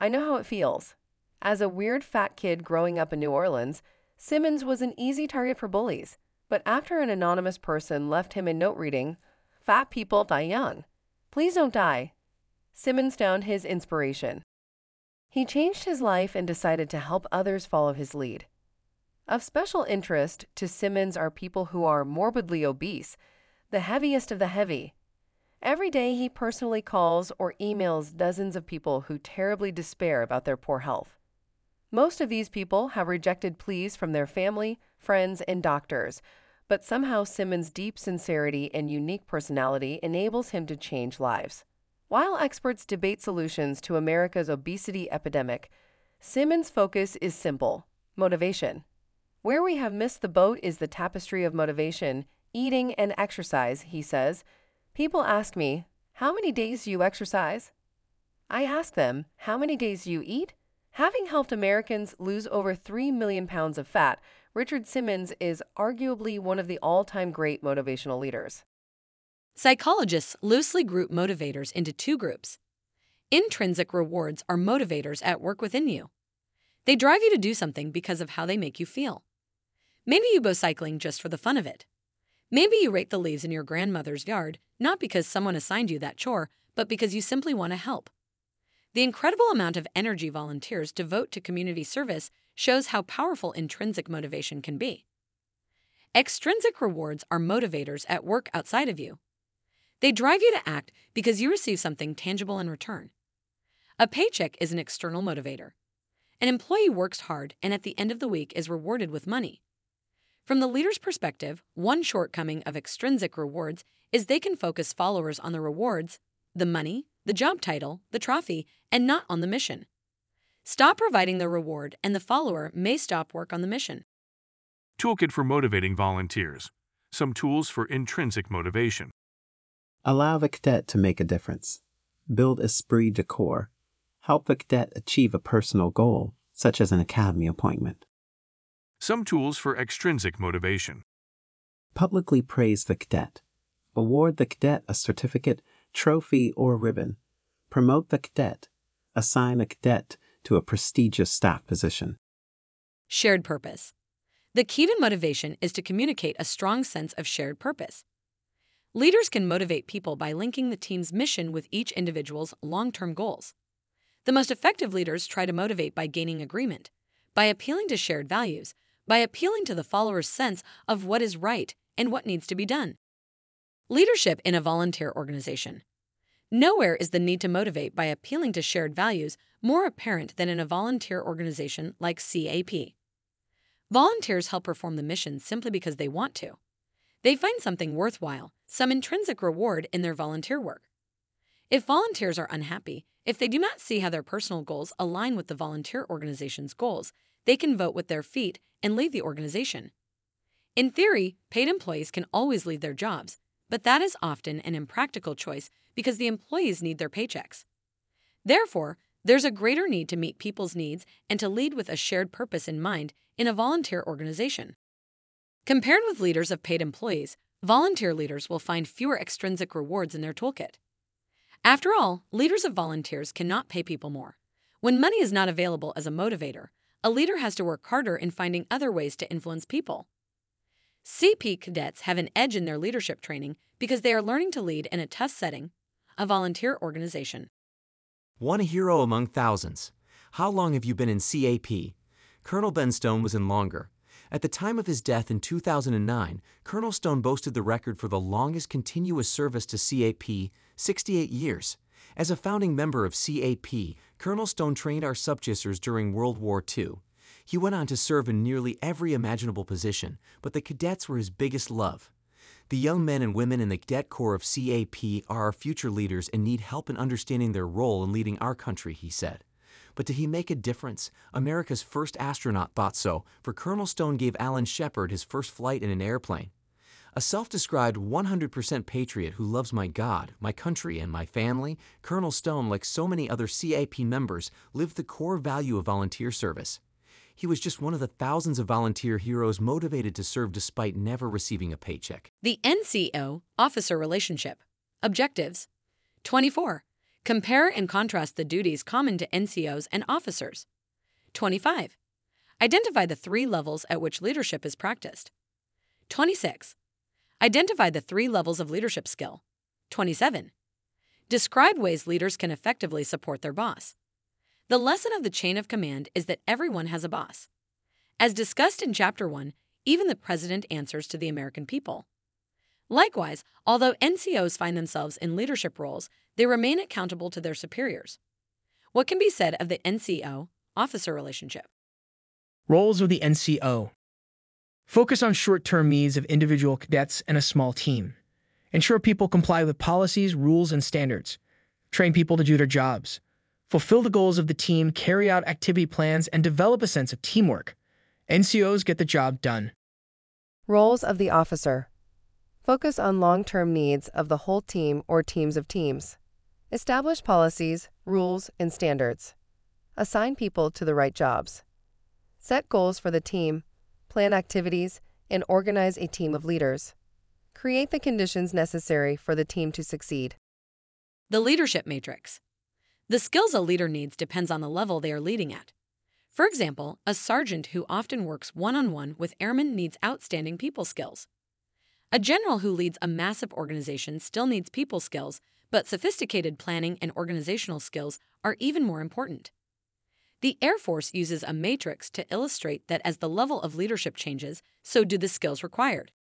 I know how it feels. As a weird fat kid growing up in New Orleans, Simmons was an easy target for bullies, but after an anonymous person left him a note reading, Fat people die young. Please don't die. Simmons found his inspiration. He changed his life and decided to help others follow his lead. Of special interest to Simmons are people who are morbidly obese, the heaviest of the heavy, Every day, he personally calls or emails dozens of people who terribly despair about their poor health. Most of these people have rejected pleas from their family, friends, and doctors, but somehow Simmons' deep sincerity and unique personality enables him to change lives. While experts debate solutions to America's obesity epidemic, Simmons' focus is simple motivation. Where we have missed the boat is the tapestry of motivation, eating, and exercise, he says. People ask me, How many days do you exercise? I ask them, How many days do you eat? Having helped Americans lose over 3 million pounds of fat, Richard Simmons is arguably one of the all time great motivational leaders. Psychologists loosely group motivators into two groups. Intrinsic rewards are motivators at work within you. They drive you to do something because of how they make you feel. Maybe you go cycling just for the fun of it. Maybe you rake the leaves in your grandmother's yard, not because someone assigned you that chore, but because you simply want to help. The incredible amount of energy volunteers devote to community service shows how powerful intrinsic motivation can be. Extrinsic rewards are motivators at work outside of you. They drive you to act because you receive something tangible in return. A paycheck is an external motivator. An employee works hard and at the end of the week is rewarded with money. From the leader's perspective, one shortcoming of extrinsic rewards is they can focus followers on the rewards, the money, the job title, the trophy, and not on the mission. Stop providing the reward, and the follower may stop work on the mission. Toolkit for motivating volunteers. Some tools for intrinsic motivation. Allow the cadet to make a difference. Build esprit de corps. Help the cadet achieve a personal goal, such as an academy appointment. Some tools for extrinsic motivation. Publicly praise the cadet. Award the cadet a certificate, trophy, or ribbon. Promote the cadet. Assign a cadet to a prestigious staff position. Shared purpose. The key to motivation is to communicate a strong sense of shared purpose. Leaders can motivate people by linking the team's mission with each individual's long term goals. The most effective leaders try to motivate by gaining agreement, by appealing to shared values, by appealing to the followers' sense of what is right and what needs to be done. Leadership in a volunteer organization. Nowhere is the need to motivate by appealing to shared values more apparent than in a volunteer organization like CAP. Volunteers help perform the mission simply because they want to. They find something worthwhile, some intrinsic reward in their volunteer work. If volunteers are unhappy, if they do not see how their personal goals align with the volunteer organization's goals, they can vote with their feet and leave the organization. In theory, paid employees can always leave their jobs, but that is often an impractical choice because the employees need their paychecks. Therefore, there's a greater need to meet people's needs and to lead with a shared purpose in mind in a volunteer organization. Compared with leaders of paid employees, volunteer leaders will find fewer extrinsic rewards in their toolkit. After all, leaders of volunteers cannot pay people more. When money is not available as a motivator, a leader has to work harder in finding other ways to influence people. CAP cadets have an edge in their leadership training because they are learning to lead in a tough setting, a volunteer organization. One hero among thousands. How long have you been in CAP? Colonel Ben Stone was in longer. At the time of his death in 2009, Colonel Stone boasted the record for the longest continuous service to CAP 68 years. As a founding member of CAP, Colonel Stone trained our subchasers during World War II. He went on to serve in nearly every imaginable position, but the cadets were his biggest love. The young men and women in the Cadet Corps of CAP are our future leaders and need help in understanding their role in leading our country, he said. But did he make a difference? America's first astronaut thought so, for Colonel Stone gave Alan Shepard his first flight in an airplane. A self described 100% patriot who loves my God, my country, and my family, Colonel Stone, like so many other CAP members, lived the core value of volunteer service. He was just one of the thousands of volunteer heroes motivated to serve despite never receiving a paycheck. The NCO Officer Relationship. Objectives 24. Compare and contrast the duties common to NCOs and officers. 25. Identify the three levels at which leadership is practiced. 26. Identify the three levels of leadership skill. 27. Describe ways leaders can effectively support their boss. The lesson of the chain of command is that everyone has a boss. As discussed in Chapter 1, even the president answers to the American people. Likewise, although NCOs find themselves in leadership roles, they remain accountable to their superiors. What can be said of the NCO officer relationship? Roles of the NCO Focus on short term needs of individual cadets and a small team. Ensure people comply with policies, rules, and standards. Train people to do their jobs. Fulfill the goals of the team, carry out activity plans, and develop a sense of teamwork. NCOs get the job done. Roles of the officer Focus on long term needs of the whole team or teams of teams. Establish policies, rules, and standards. Assign people to the right jobs. Set goals for the team, plan activities, and organize a team of leaders. Create the conditions necessary for the team to succeed. The leadership matrix. The skills a leader needs depends on the level they are leading at. For example, a sergeant who often works one on one with airmen needs outstanding people skills. A general who leads a massive organization still needs people skills, but sophisticated planning and organizational skills are even more important. The Air Force uses a matrix to illustrate that as the level of leadership changes, so do the skills required.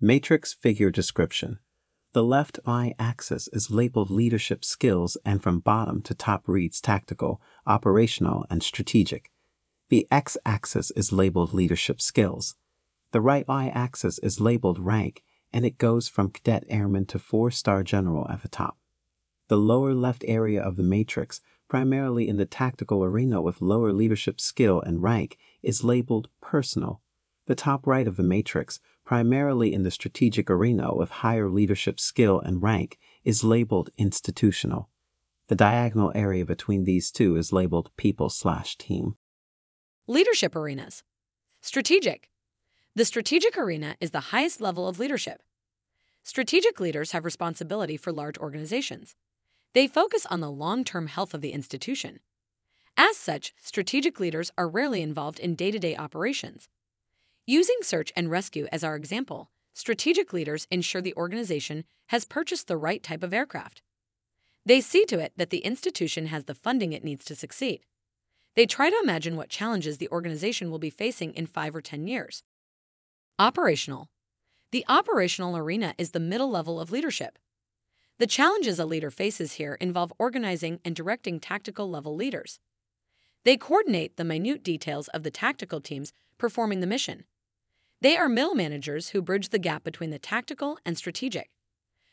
Matrix figure description. The left y axis is labeled leadership skills and from bottom to top reads tactical, operational, and strategic. The x axis is labeled leadership skills. The right y axis is labeled rank and it goes from cadet airman to four star general at the top. The lower left area of the matrix, primarily in the tactical arena with lower leadership skill and rank, is labeled personal. The top right of the matrix, primarily in the strategic arena with higher leadership skill and rank, is labeled institutional. The diagonal area between these two is labeled people slash team. Leadership arenas. Strategic. The strategic arena is the highest level of leadership. Strategic leaders have responsibility for large organizations. They focus on the long term health of the institution. As such, strategic leaders are rarely involved in day to day operations. Using search and rescue as our example, strategic leaders ensure the organization has purchased the right type of aircraft. They see to it that the institution has the funding it needs to succeed. They try to imagine what challenges the organization will be facing in five or ten years. Operational. The operational arena is the middle level of leadership. The challenges a leader faces here involve organizing and directing tactical level leaders. They coordinate the minute details of the tactical teams performing the mission. They are middle managers who bridge the gap between the tactical and strategic.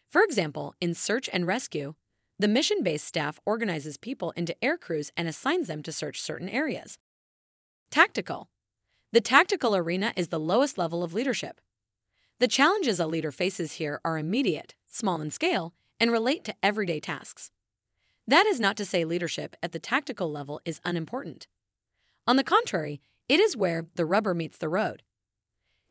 For example, in search and rescue, the mission based staff organizes people into air crews and assigns them to search certain areas. Tactical. The tactical arena is the lowest level of leadership. The challenges a leader faces here are immediate, small in scale, and relate to everyday tasks. That is not to say leadership at the tactical level is unimportant. On the contrary, it is where the rubber meets the road.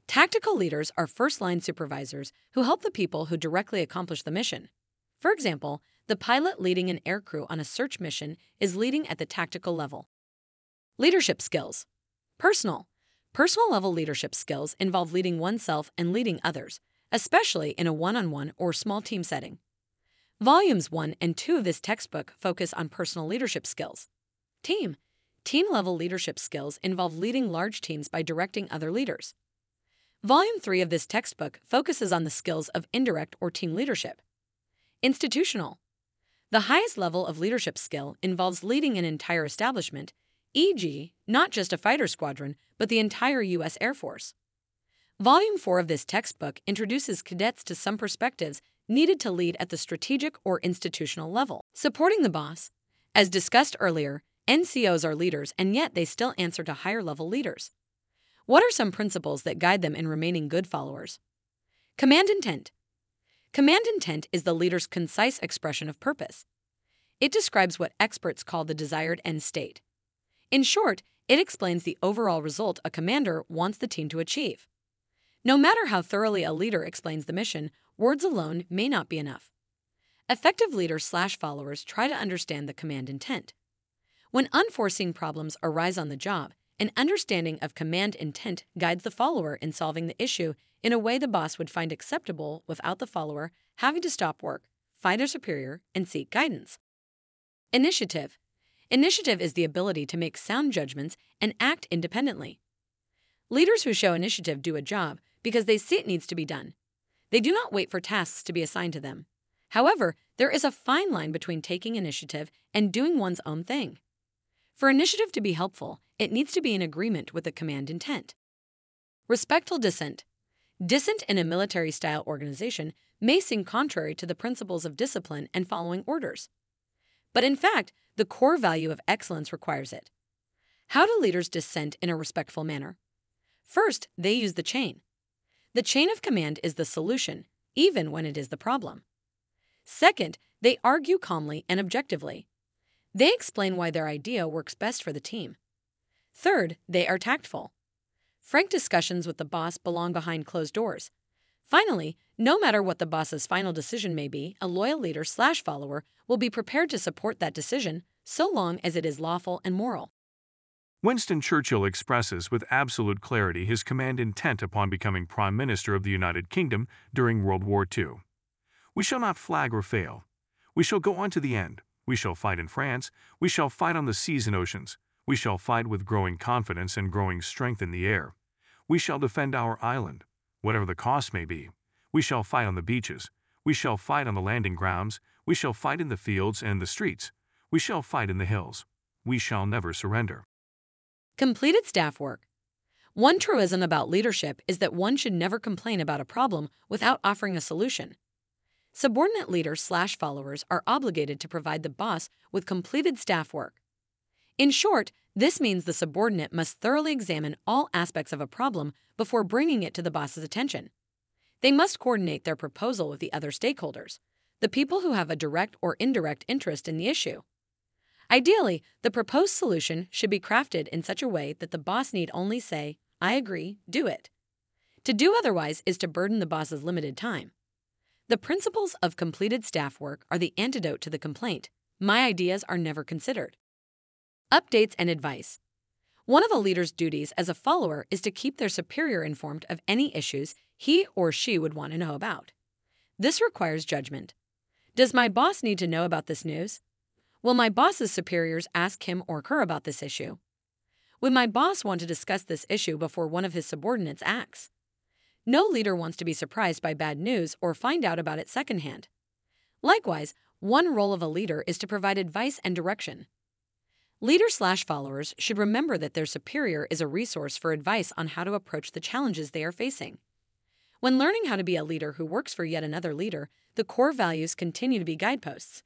Tactical leaders are first line supervisors who help the people who directly accomplish the mission. For example, the pilot leading an aircrew on a search mission is leading at the tactical level. Leadership skills. Personal. Personal level leadership skills involve leading oneself and leading others, especially in a one on one or small team setting. Volumes 1 and 2 of this textbook focus on personal leadership skills. Team. Team level leadership skills involve leading large teams by directing other leaders. Volume 3 of this textbook focuses on the skills of indirect or team leadership. Institutional. The highest level of leadership skill involves leading an entire establishment, e.g., not just a fighter squadron, but the entire U.S. Air Force. Volume 4 of this textbook introduces cadets to some perspectives needed to lead at the strategic or institutional level. Supporting the boss. As discussed earlier, NCOs are leaders and yet they still answer to higher level leaders. What are some principles that guide them in remaining good followers? Command intent. Command intent is the leader's concise expression of purpose. It describes what experts call the desired end state. In short, it explains the overall result a commander wants the team to achieve. No matter how thoroughly a leader explains the mission, words alone may not be enough. Effective leaders slash followers try to understand the command intent. When unforeseen problems arise on the job, an understanding of command intent guides the follower in solving the issue in a way the boss would find acceptable without the follower having to stop work, find a superior, and seek guidance. Initiative. Initiative is the ability to make sound judgments and act independently. Leaders who show initiative do a job because they see it needs to be done. They do not wait for tasks to be assigned to them. However, there is a fine line between taking initiative and doing one's own thing. For initiative to be helpful, it needs to be in agreement with the command intent. Respectful dissent. Dissent in a military style organization may seem contrary to the principles of discipline and following orders. But in fact, the core value of excellence requires it. How do leaders dissent in a respectful manner? First, they use the chain. The chain of command is the solution, even when it is the problem. Second, they argue calmly and objectively. They explain why their idea works best for the team. Third, they are tactful. Frank discussions with the boss belong behind closed doors. Finally, no matter what the boss's final decision may be, a loyal leader slash follower will be prepared to support that decision so long as it is lawful and moral. Winston Churchill expresses with absolute clarity his command intent upon becoming Prime Minister of the United Kingdom during World War II. We shall not flag or fail. We shall go on to the end. We shall fight in France. We shall fight on the seas and oceans. We shall fight with growing confidence and growing strength in the air. We shall defend our island, whatever the cost may be. We shall fight on the beaches. We shall fight on the landing grounds. We shall fight in the fields and the streets. We shall fight in the hills. We shall never surrender. Completed staff work. One truism about leadership is that one should never complain about a problem without offering a solution. Subordinate leaders slash followers are obligated to provide the boss with completed staff work. In short, This means the subordinate must thoroughly examine all aspects of a problem before bringing it to the boss's attention. They must coordinate their proposal with the other stakeholders, the people who have a direct or indirect interest in the issue. Ideally, the proposed solution should be crafted in such a way that the boss need only say, I agree, do it. To do otherwise is to burden the boss's limited time. The principles of completed staff work are the antidote to the complaint. My ideas are never considered. Updates and advice. One of a leader's duties as a follower is to keep their superior informed of any issues he or she would want to know about. This requires judgment. Does my boss need to know about this news? Will my boss's superiors ask him or her about this issue? Would my boss want to discuss this issue before one of his subordinates acts? No leader wants to be surprised by bad news or find out about it secondhand. Likewise, one role of a leader is to provide advice and direction. Leaders slash followers should remember that their superior is a resource for advice on how to approach the challenges they are facing. When learning how to be a leader who works for yet another leader, the core values continue to be guideposts.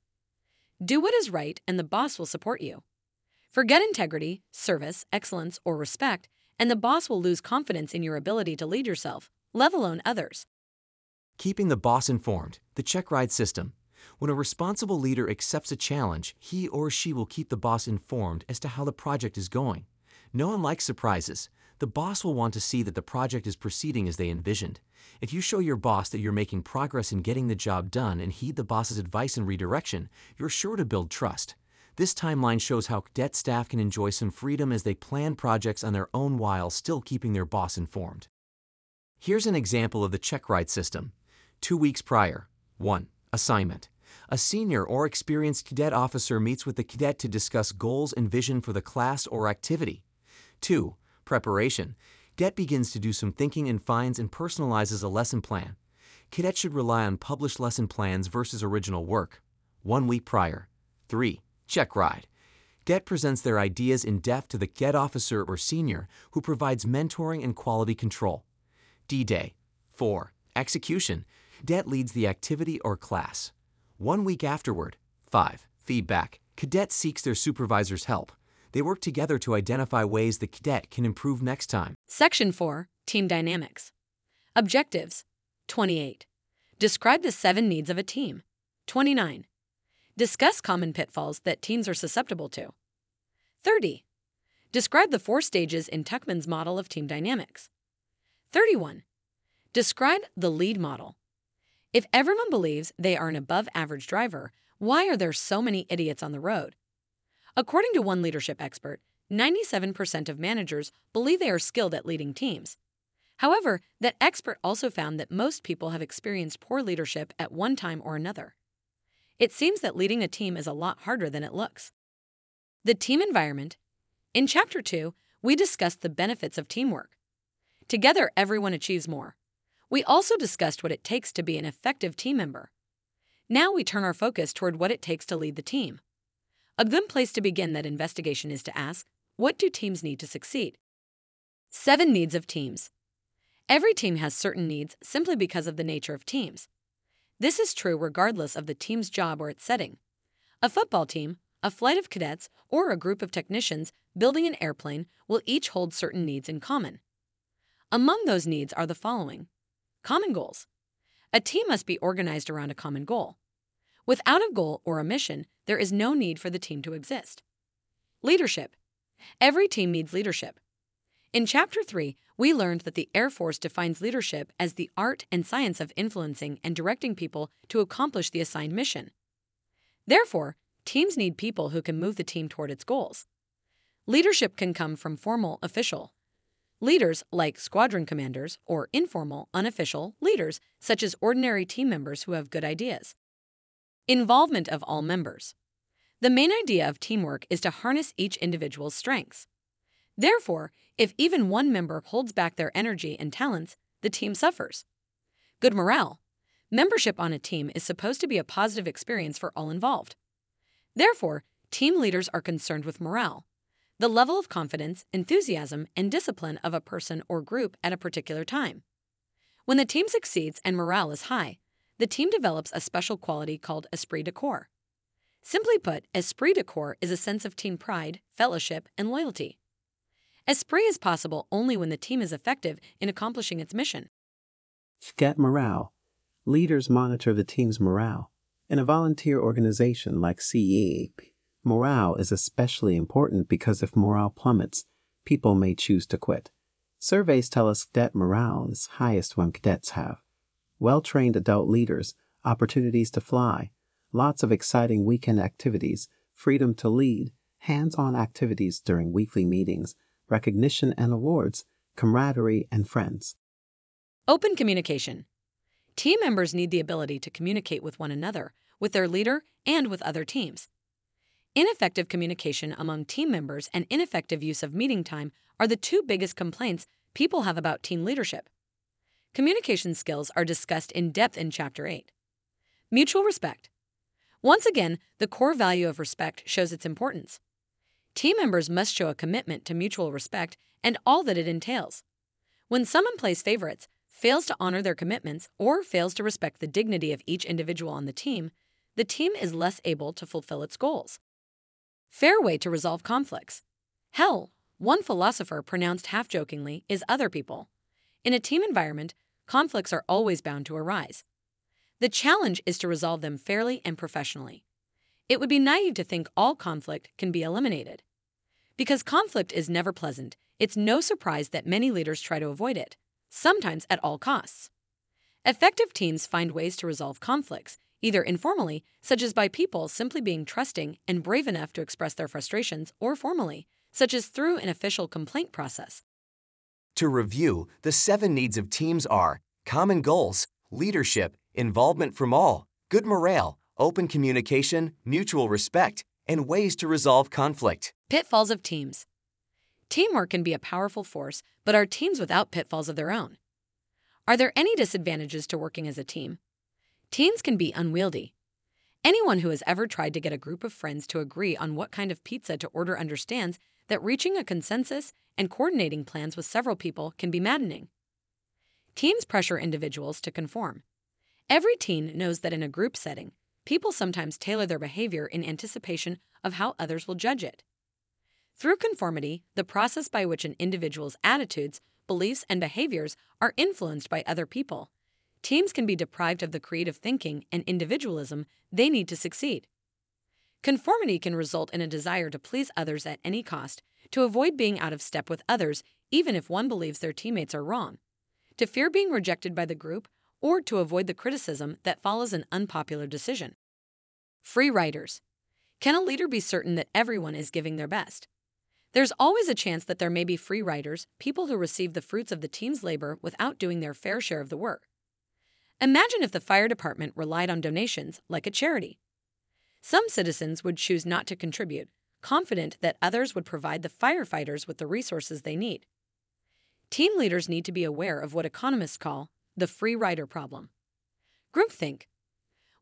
Do what is right, and the boss will support you. Forget integrity, service, excellence, or respect, and the boss will lose confidence in your ability to lead yourself, let alone others. Keeping the boss informed, the check ride system. When a responsible leader accepts a challenge, he or she will keep the boss informed as to how the project is going. No one likes surprises. The boss will want to see that the project is proceeding as they envisioned. If you show your boss that you're making progress in getting the job done and heed the boss's advice and redirection, you're sure to build trust. This timeline shows how cadet staff can enjoy some freedom as they plan projects on their own while still keeping their boss informed. Here's an example of the check ride system. Two weeks prior. 1. Assignment. A senior or experienced cadet officer meets with the cadet to discuss goals and vision for the class or activity. 2. Preparation. Cadet begins to do some thinking and finds and personalizes a lesson plan. Cadet should rely on published lesson plans versus original work. One week prior. 3. Check ride. Cadet presents their ideas in depth to the cadet officer or senior who provides mentoring and quality control. D-Day. 4. Execution. Cadet leads the activity or class. One week afterward. 5. Feedback. Cadet seeks their supervisor's help. They work together to identify ways the cadet can improve next time. Section 4 Team Dynamics. Objectives 28. Describe the seven needs of a team. 29. Discuss common pitfalls that teams are susceptible to. 30. Describe the four stages in Tuckman's model of team dynamics. 31. Describe the lead model. If everyone believes they are an above average driver, why are there so many idiots on the road? According to one leadership expert, 97% of managers believe they are skilled at leading teams. However, that expert also found that most people have experienced poor leadership at one time or another. It seems that leading a team is a lot harder than it looks. The team environment. In Chapter 2, we discussed the benefits of teamwork. Together, everyone achieves more. We also discussed what it takes to be an effective team member. Now we turn our focus toward what it takes to lead the team. A good place to begin that investigation is to ask what do teams need to succeed? Seven needs of teams. Every team has certain needs simply because of the nature of teams. This is true regardless of the team's job or its setting. A football team, a flight of cadets, or a group of technicians building an airplane will each hold certain needs in common. Among those needs are the following Common goals. A team must be organized around a common goal. Without a goal or a mission, there is no need for the team to exist. Leadership. Every team needs leadership. In Chapter 3, we learned that the Air Force defines leadership as the art and science of influencing and directing people to accomplish the assigned mission. Therefore, teams need people who can move the team toward its goals. Leadership can come from formal, official, Leaders, like squadron commanders, or informal, unofficial leaders, such as ordinary team members who have good ideas. Involvement of all members. The main idea of teamwork is to harness each individual's strengths. Therefore, if even one member holds back their energy and talents, the team suffers. Good morale. Membership on a team is supposed to be a positive experience for all involved. Therefore, team leaders are concerned with morale the level of confidence, enthusiasm, and discipline of a person or group at a particular time. When the team succeeds and morale is high, the team develops a special quality called esprit de corps. Simply put, esprit de corps is a sense of team pride, fellowship, and loyalty. Esprit is possible only when the team is effective in accomplishing its mission. Cadet morale. Leaders monitor the team's morale. In a volunteer organization like CAP, morale is especially important because if morale plummets, people may choose to quit. Surveys tell us cadet morale is highest when cadets have well trained adult leaders, opportunities to fly, lots of exciting weekend activities, freedom to lead, hands on activities during weekly meetings, recognition and awards, camaraderie, and friends. Open communication. Team members need the ability to communicate with one another, with their leader, and with other teams. Ineffective communication among team members and ineffective use of meeting time are the two biggest complaints people have about team leadership. Communication skills are discussed in depth in Chapter 8. Mutual respect. Once again, the core value of respect shows its importance. Team members must show a commitment to mutual respect and all that it entails. When someone plays favorites, fails to honor their commitments, or fails to respect the dignity of each individual on the team, the team is less able to fulfill its goals. Fair way to resolve conflicts. Hell, one philosopher pronounced half jokingly, is other people. In a team environment, conflicts are always bound to arise. The challenge is to resolve them fairly and professionally. It would be naive to think all conflict can be eliminated. Because conflict is never pleasant, it's no surprise that many leaders try to avoid it, sometimes at all costs. Effective teams find ways to resolve conflicts, either informally, such as by people simply being trusting and brave enough to express their frustrations, or formally, such as through an official complaint process. To review, the seven needs of teams are common goals, leadership, involvement from all, good morale, open communication, mutual respect, and ways to resolve conflict. Pitfalls of teams. Teamwork can be a powerful force, but are teams without pitfalls of their own? Are there any disadvantages to working as a team? Teams can be unwieldy. Anyone who has ever tried to get a group of friends to agree on what kind of pizza to order understands that reaching a consensus and coordinating plans with several people can be maddening. Teams pressure individuals to conform. Every teen knows that in a group setting, people sometimes tailor their behavior in anticipation of how others will judge it. Through conformity, the process by which an individual's attitudes, beliefs, and behaviors are influenced by other people, teams can be deprived of the creative thinking and individualism they need to succeed. Conformity can result in a desire to please others at any cost, to avoid being out of step with others even if one believes their teammates are wrong, to fear being rejected by the group or to avoid the criticism that follows an unpopular decision. Free riders. Can a leader be certain that everyone is giving their best? There's always a chance that there may be free riders, people who receive the fruits of the team's labor without doing their fair share of the work. Imagine if the fire department relied on donations like a charity. Some citizens would choose not to contribute, confident that others would provide the firefighters with the resources they need. Team leaders need to be aware of what economists call the free rider problem. Groupthink.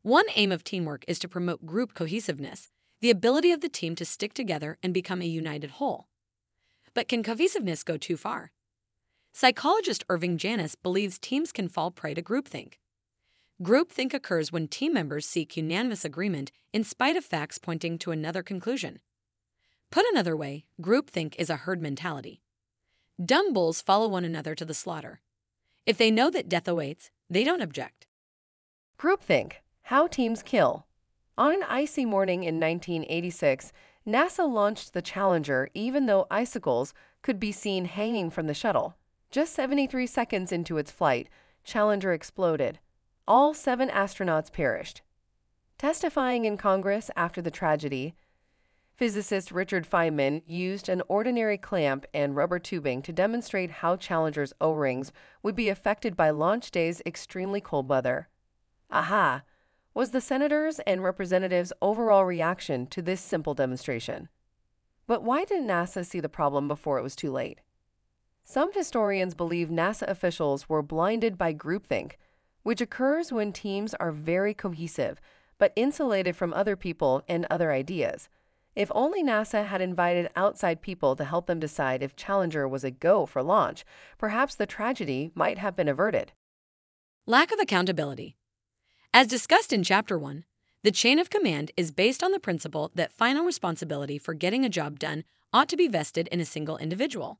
One aim of teamwork is to promote group cohesiveness, the ability of the team to stick together and become a united whole. But can cohesiveness go too far? Psychologist Irving Janis believes teams can fall prey to groupthink. Groupthink occurs when team members seek unanimous agreement in spite of facts pointing to another conclusion. Put another way, groupthink is a herd mentality. Dumb bulls follow one another to the slaughter. If they know that death awaits, they don't object. Groupthink How Teams Kill. On an icy morning in 1986, NASA launched the Challenger even though icicles could be seen hanging from the shuttle. Just 73 seconds into its flight, Challenger exploded. All seven astronauts perished. Testifying in Congress after the tragedy, physicist Richard Feynman used an ordinary clamp and rubber tubing to demonstrate how Challenger's O rings would be affected by launch day's extremely cold weather. Aha! Was the senators' and representatives' overall reaction to this simple demonstration. But why didn't NASA see the problem before it was too late? Some historians believe NASA officials were blinded by groupthink, which occurs when teams are very cohesive but insulated from other people and other ideas. If only NASA had invited outside people to help them decide if Challenger was a go for launch, perhaps the tragedy might have been averted. Lack of accountability. As discussed in Chapter 1, The chain of command is based on the principle that final responsibility for getting a job done ought to be vested in a single individual.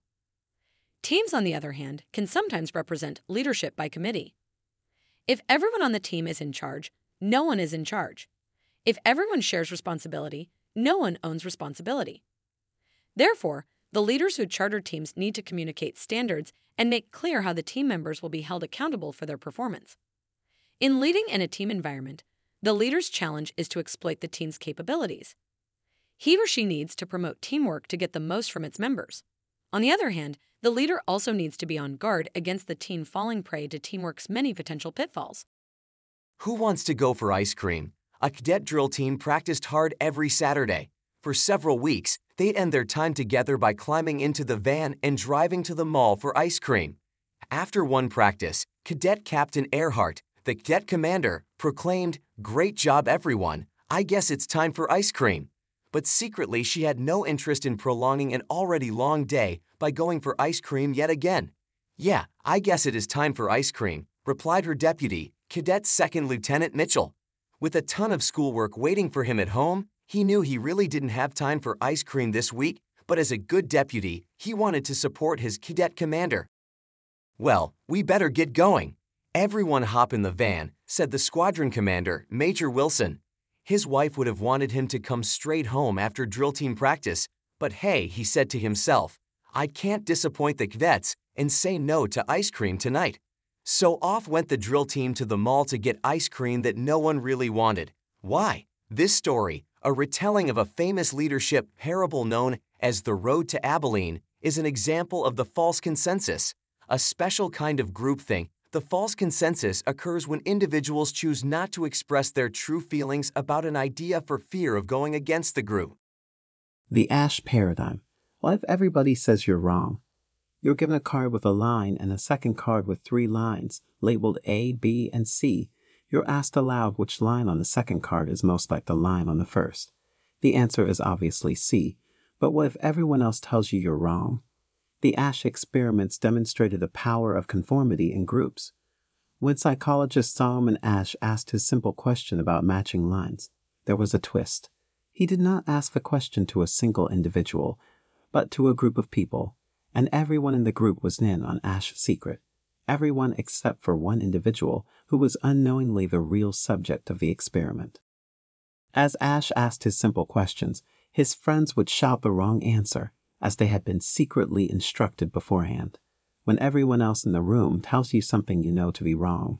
Teams, on the other hand, can sometimes represent leadership by committee. If everyone on the team is in charge, no one is in charge. If everyone shares responsibility, no one owns responsibility. Therefore, the leaders who charter teams need to communicate standards and make clear how the team members will be held accountable for their performance. In leading in a team environment, the leader's challenge is to exploit the team's capabilities. He or she needs to promote teamwork to get the most from its members. On the other hand, the leader also needs to be on guard against the team falling prey to teamwork's many potential pitfalls. Who wants to go for ice cream? A cadet drill team practiced hard every Saturday. For several weeks, they'd end their time together by climbing into the van and driving to the mall for ice cream. After one practice, Cadet Captain Earhart, the cadet commander, proclaimed, Great job, everyone. I guess it's time for ice cream. But secretly, she had no interest in prolonging an already long day by going for ice cream yet again. Yeah, I guess it is time for ice cream, replied her deputy, Cadet Second Lieutenant Mitchell. With a ton of schoolwork waiting for him at home, he knew he really didn't have time for ice cream this week, but as a good deputy, he wanted to support his cadet commander. Well, we better get going. Everyone hop in the van, said the squadron commander, Major Wilson. His wife would have wanted him to come straight home after drill team practice, but hey, he said to himself, I can't disappoint the cadets and say no to ice cream tonight. So off went the drill team to the mall to get ice cream that no one really wanted. Why? This story, a retelling of a famous leadership parable known as The Road to Abilene, is an example of the false consensus, a special kind of groupthink. The false consensus occurs when individuals choose not to express their true feelings about an idea for fear of going against the group. The Asch Paradigm. What if everybody says you're wrong? You're given a card with a line and a second card with three lines, labeled A, B, and C. You're asked aloud which line on the second card is most like the line on the first. The answer is obviously C, but what if everyone else tells you you're wrong? The Asch experiments demonstrated the power of conformity in groups. When psychologist Solomon Asch asked his simple question about matching lines, there was a twist. He did not ask the question to a single individual, but to a group of people and everyone in the group was in on Asch's secret. Everyone except for one individual who was unknowingly the real subject of the experiment. As Asch asked his simple questions, his friends would shout the wrong answer, as they had been secretly instructed beforehand. When everyone else in the room tells you something you know to be wrong,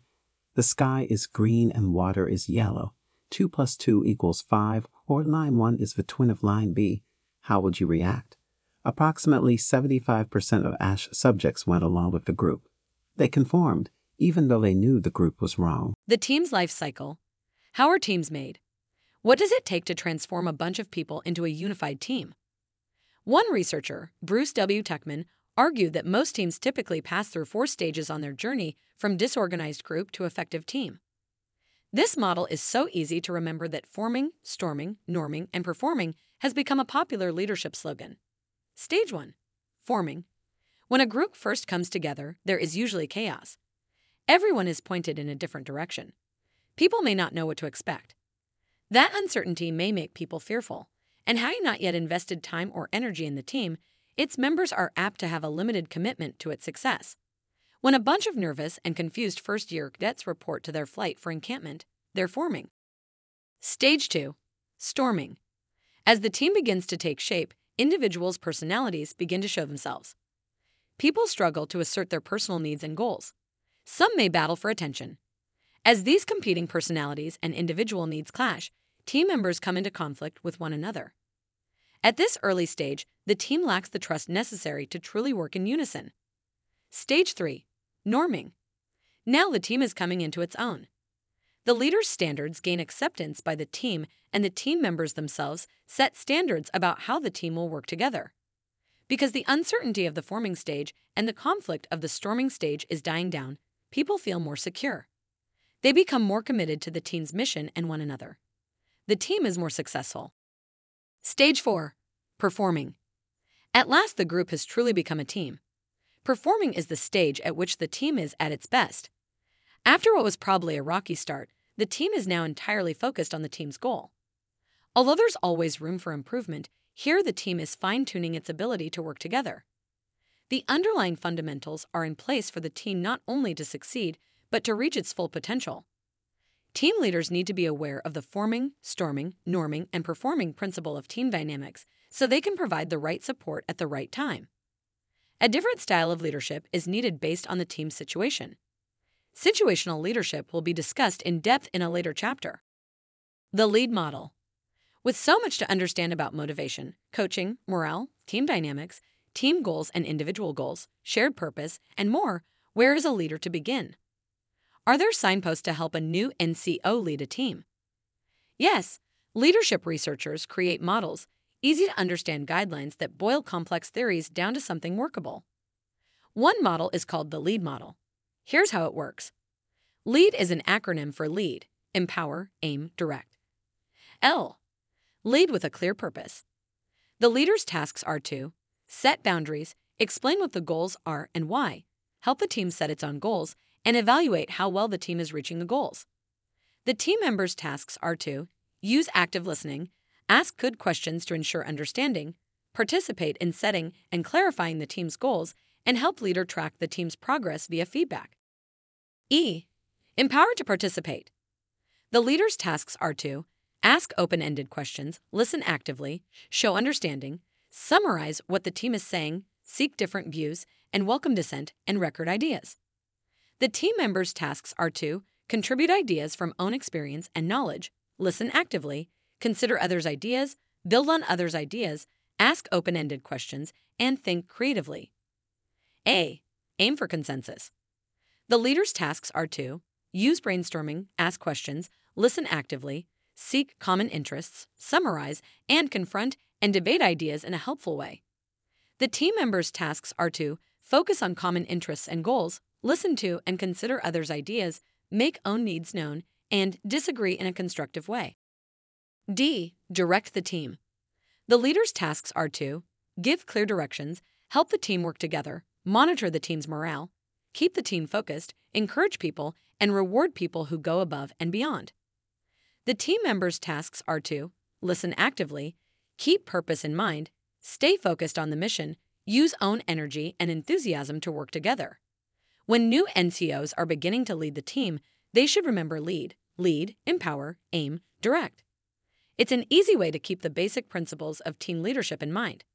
the sky is green and water is yellow, 2 plus 2 equals 5, or line 1 is the twin of line B, how would you react? Approximately 75% of Asch subjects went along with the group. They conformed, even though they knew the group was wrong. The team's life cycle. How are teams made? What does it take to transform a bunch of people into a unified team? One researcher, Bruce W. Tuckman, argued that most teams typically pass through four stages on their journey from disorganized group to effective team. This model is so easy to remember that forming, storming, norming, and performing has become a popular leadership slogan. Stage 1 Forming. When a group first comes together, there is usually chaos. Everyone is pointed in a different direction. People may not know what to expect. That uncertainty may make people fearful, and having not yet invested time or energy in the team, its members are apt to have a limited commitment to its success. When a bunch of nervous and confused first year cadets report to their flight for encampment, they're forming. Stage 2 Storming. As the team begins to take shape, individuals' personalities begin to show themselves. People struggle to assert their personal needs and goals. Some may battle for attention. As these competing personalities and individual needs clash, team members come into conflict with one another. At this early stage, the team lacks the trust necessary to truly work in unison. Stage 3 Norming. Now the team is coming into its own. The leader's standards gain acceptance by the team, and the team members themselves set standards about how the team will work together. Because the uncertainty of the forming stage and the conflict of the storming stage is dying down, people feel more secure. They become more committed to the team's mission and one another. The team is more successful. Stage 4 Performing. At last, the group has truly become a team. Performing is the stage at which the team is at its best. After what was probably a rocky start, the team is now entirely focused on the team's goal. Although there's always room for improvement, here the team is fine tuning its ability to work together. The underlying fundamentals are in place for the team not only to succeed, but to reach its full potential. Team leaders need to be aware of the forming, storming, norming, and performing principle of team dynamics so they can provide the right support at the right time. A different style of leadership is needed based on the team's situation. Situational leadership will be discussed in depth in a later chapter. The lead model. With so much to understand about motivation, coaching, morale, team dynamics, team goals and individual goals, shared purpose, and more, where is a leader to begin? Are there signposts to help a new NCO lead a team? Yes, leadership researchers create models, easy to understand guidelines that boil complex theories down to something workable. One model is called the LEAD model. Here's how it works LEAD is an acronym for lead, empower, aim, direct. L Lead with a clear purpose. The leader's tasks are to set boundaries, explain what the goals are and why, help the team set its own goals, and evaluate how well the team is reaching the goals. The team members' tasks are to use active listening, ask good questions to ensure understanding, participate in setting and clarifying the team's goals, and help leader track the team's progress via feedback. E. Empowered to participate. The leader's tasks are to Ask open ended questions, listen actively, show understanding, summarize what the team is saying, seek different views, and welcome dissent and record ideas. The team members' tasks are to contribute ideas from own experience and knowledge, listen actively, consider others' ideas, build on others' ideas, ask open ended questions, and think creatively. A. Aim for consensus. The leader's tasks are to use brainstorming, ask questions, listen actively, seek common interests, summarize, and confront and debate ideas in a helpful way. The team members' tasks are to focus on common interests and goals, listen to and consider others' ideas, make own needs known, and disagree in a constructive way. D. Direct the team. The leader's tasks are to give clear directions, help the team work together, monitor the team's morale, keep the team focused, encourage people, and reward people who go above and beyond. The team members' tasks are to listen actively, keep purpose in mind, stay focused on the mission, use own energy and enthusiasm to work together. When new NCOs are beginning to lead the team, they should remember lead, lead, empower, aim, direct. It's an easy way to keep the basic principles of team leadership in mind.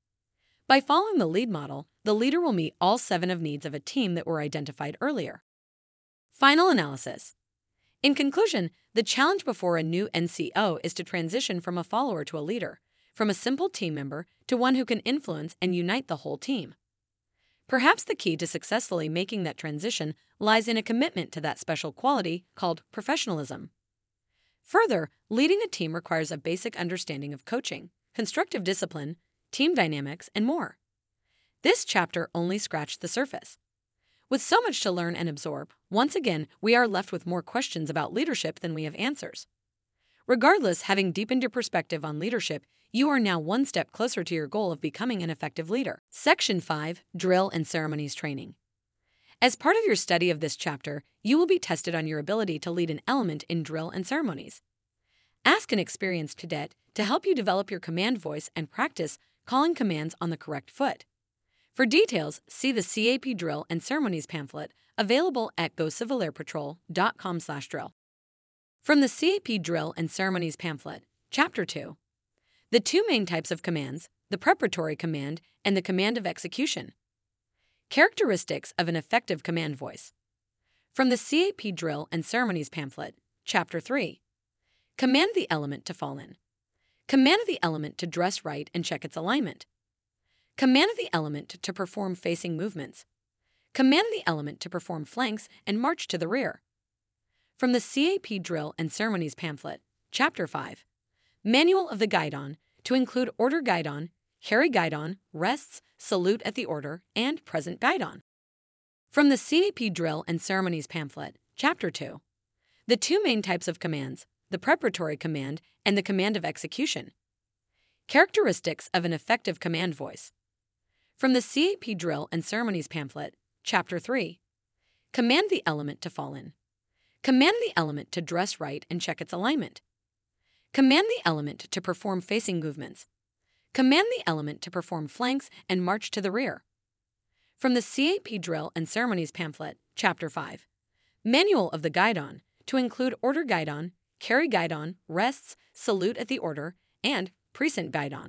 By following the lead model, the leader will meet all seven of needs of a team that were identified earlier. Final analysis. In conclusion, the challenge before a new NCO is to transition from a follower to a leader, from a simple team member to one who can influence and unite the whole team. Perhaps the key to successfully making that transition lies in a commitment to that special quality called professionalism. Further, leading a team requires a basic understanding of coaching, constructive discipline, team dynamics, and more. This chapter only scratched the surface. With so much to learn and absorb, once again, we are left with more questions about leadership than we have answers. Regardless, having deepened your perspective on leadership, you are now one step closer to your goal of becoming an effective leader. Section 5 Drill and Ceremonies Training. As part of your study of this chapter, you will be tested on your ability to lead an element in drill and ceremonies. Ask an experienced cadet to help you develop your command voice and practice calling commands on the correct foot. For details, see the CAP drill and ceremonies pamphlet available at gocivilairpatrol.com/drill. From the CAP drill and ceremonies pamphlet, Chapter 2. The two main types of commands, the preparatory command and the command of execution. Characteristics of an effective command voice. From the CAP drill and ceremonies pamphlet, Chapter 3. Command the element to fall in. Command of the element to dress right and check its alignment. Command of the element to perform facing movements. Command the element to perform flanks and march to the rear. From the CAP Drill and Ceremonies pamphlet, Chapter 5 Manual of the Guidon to include Order Guidon, Carry Guidon, Rests, Salute at the Order, and Present Guidon. From the CAP Drill and Ceremonies pamphlet, Chapter 2 The two main types of commands, the preparatory command and the command of execution. Characteristics of an effective command voice. From the CAP Drill and Ceremonies pamphlet, Chapter 3 Command the element to fall in. Command the element to dress right and check its alignment. Command the element to perform facing movements. Command the element to perform flanks and march to the rear. From the CAP Drill and Ceremonies pamphlet, Chapter 5 Manual of the Guidon to include Order Guidon, Carry Guidon, Rests, Salute at the Order, and Present Guidon.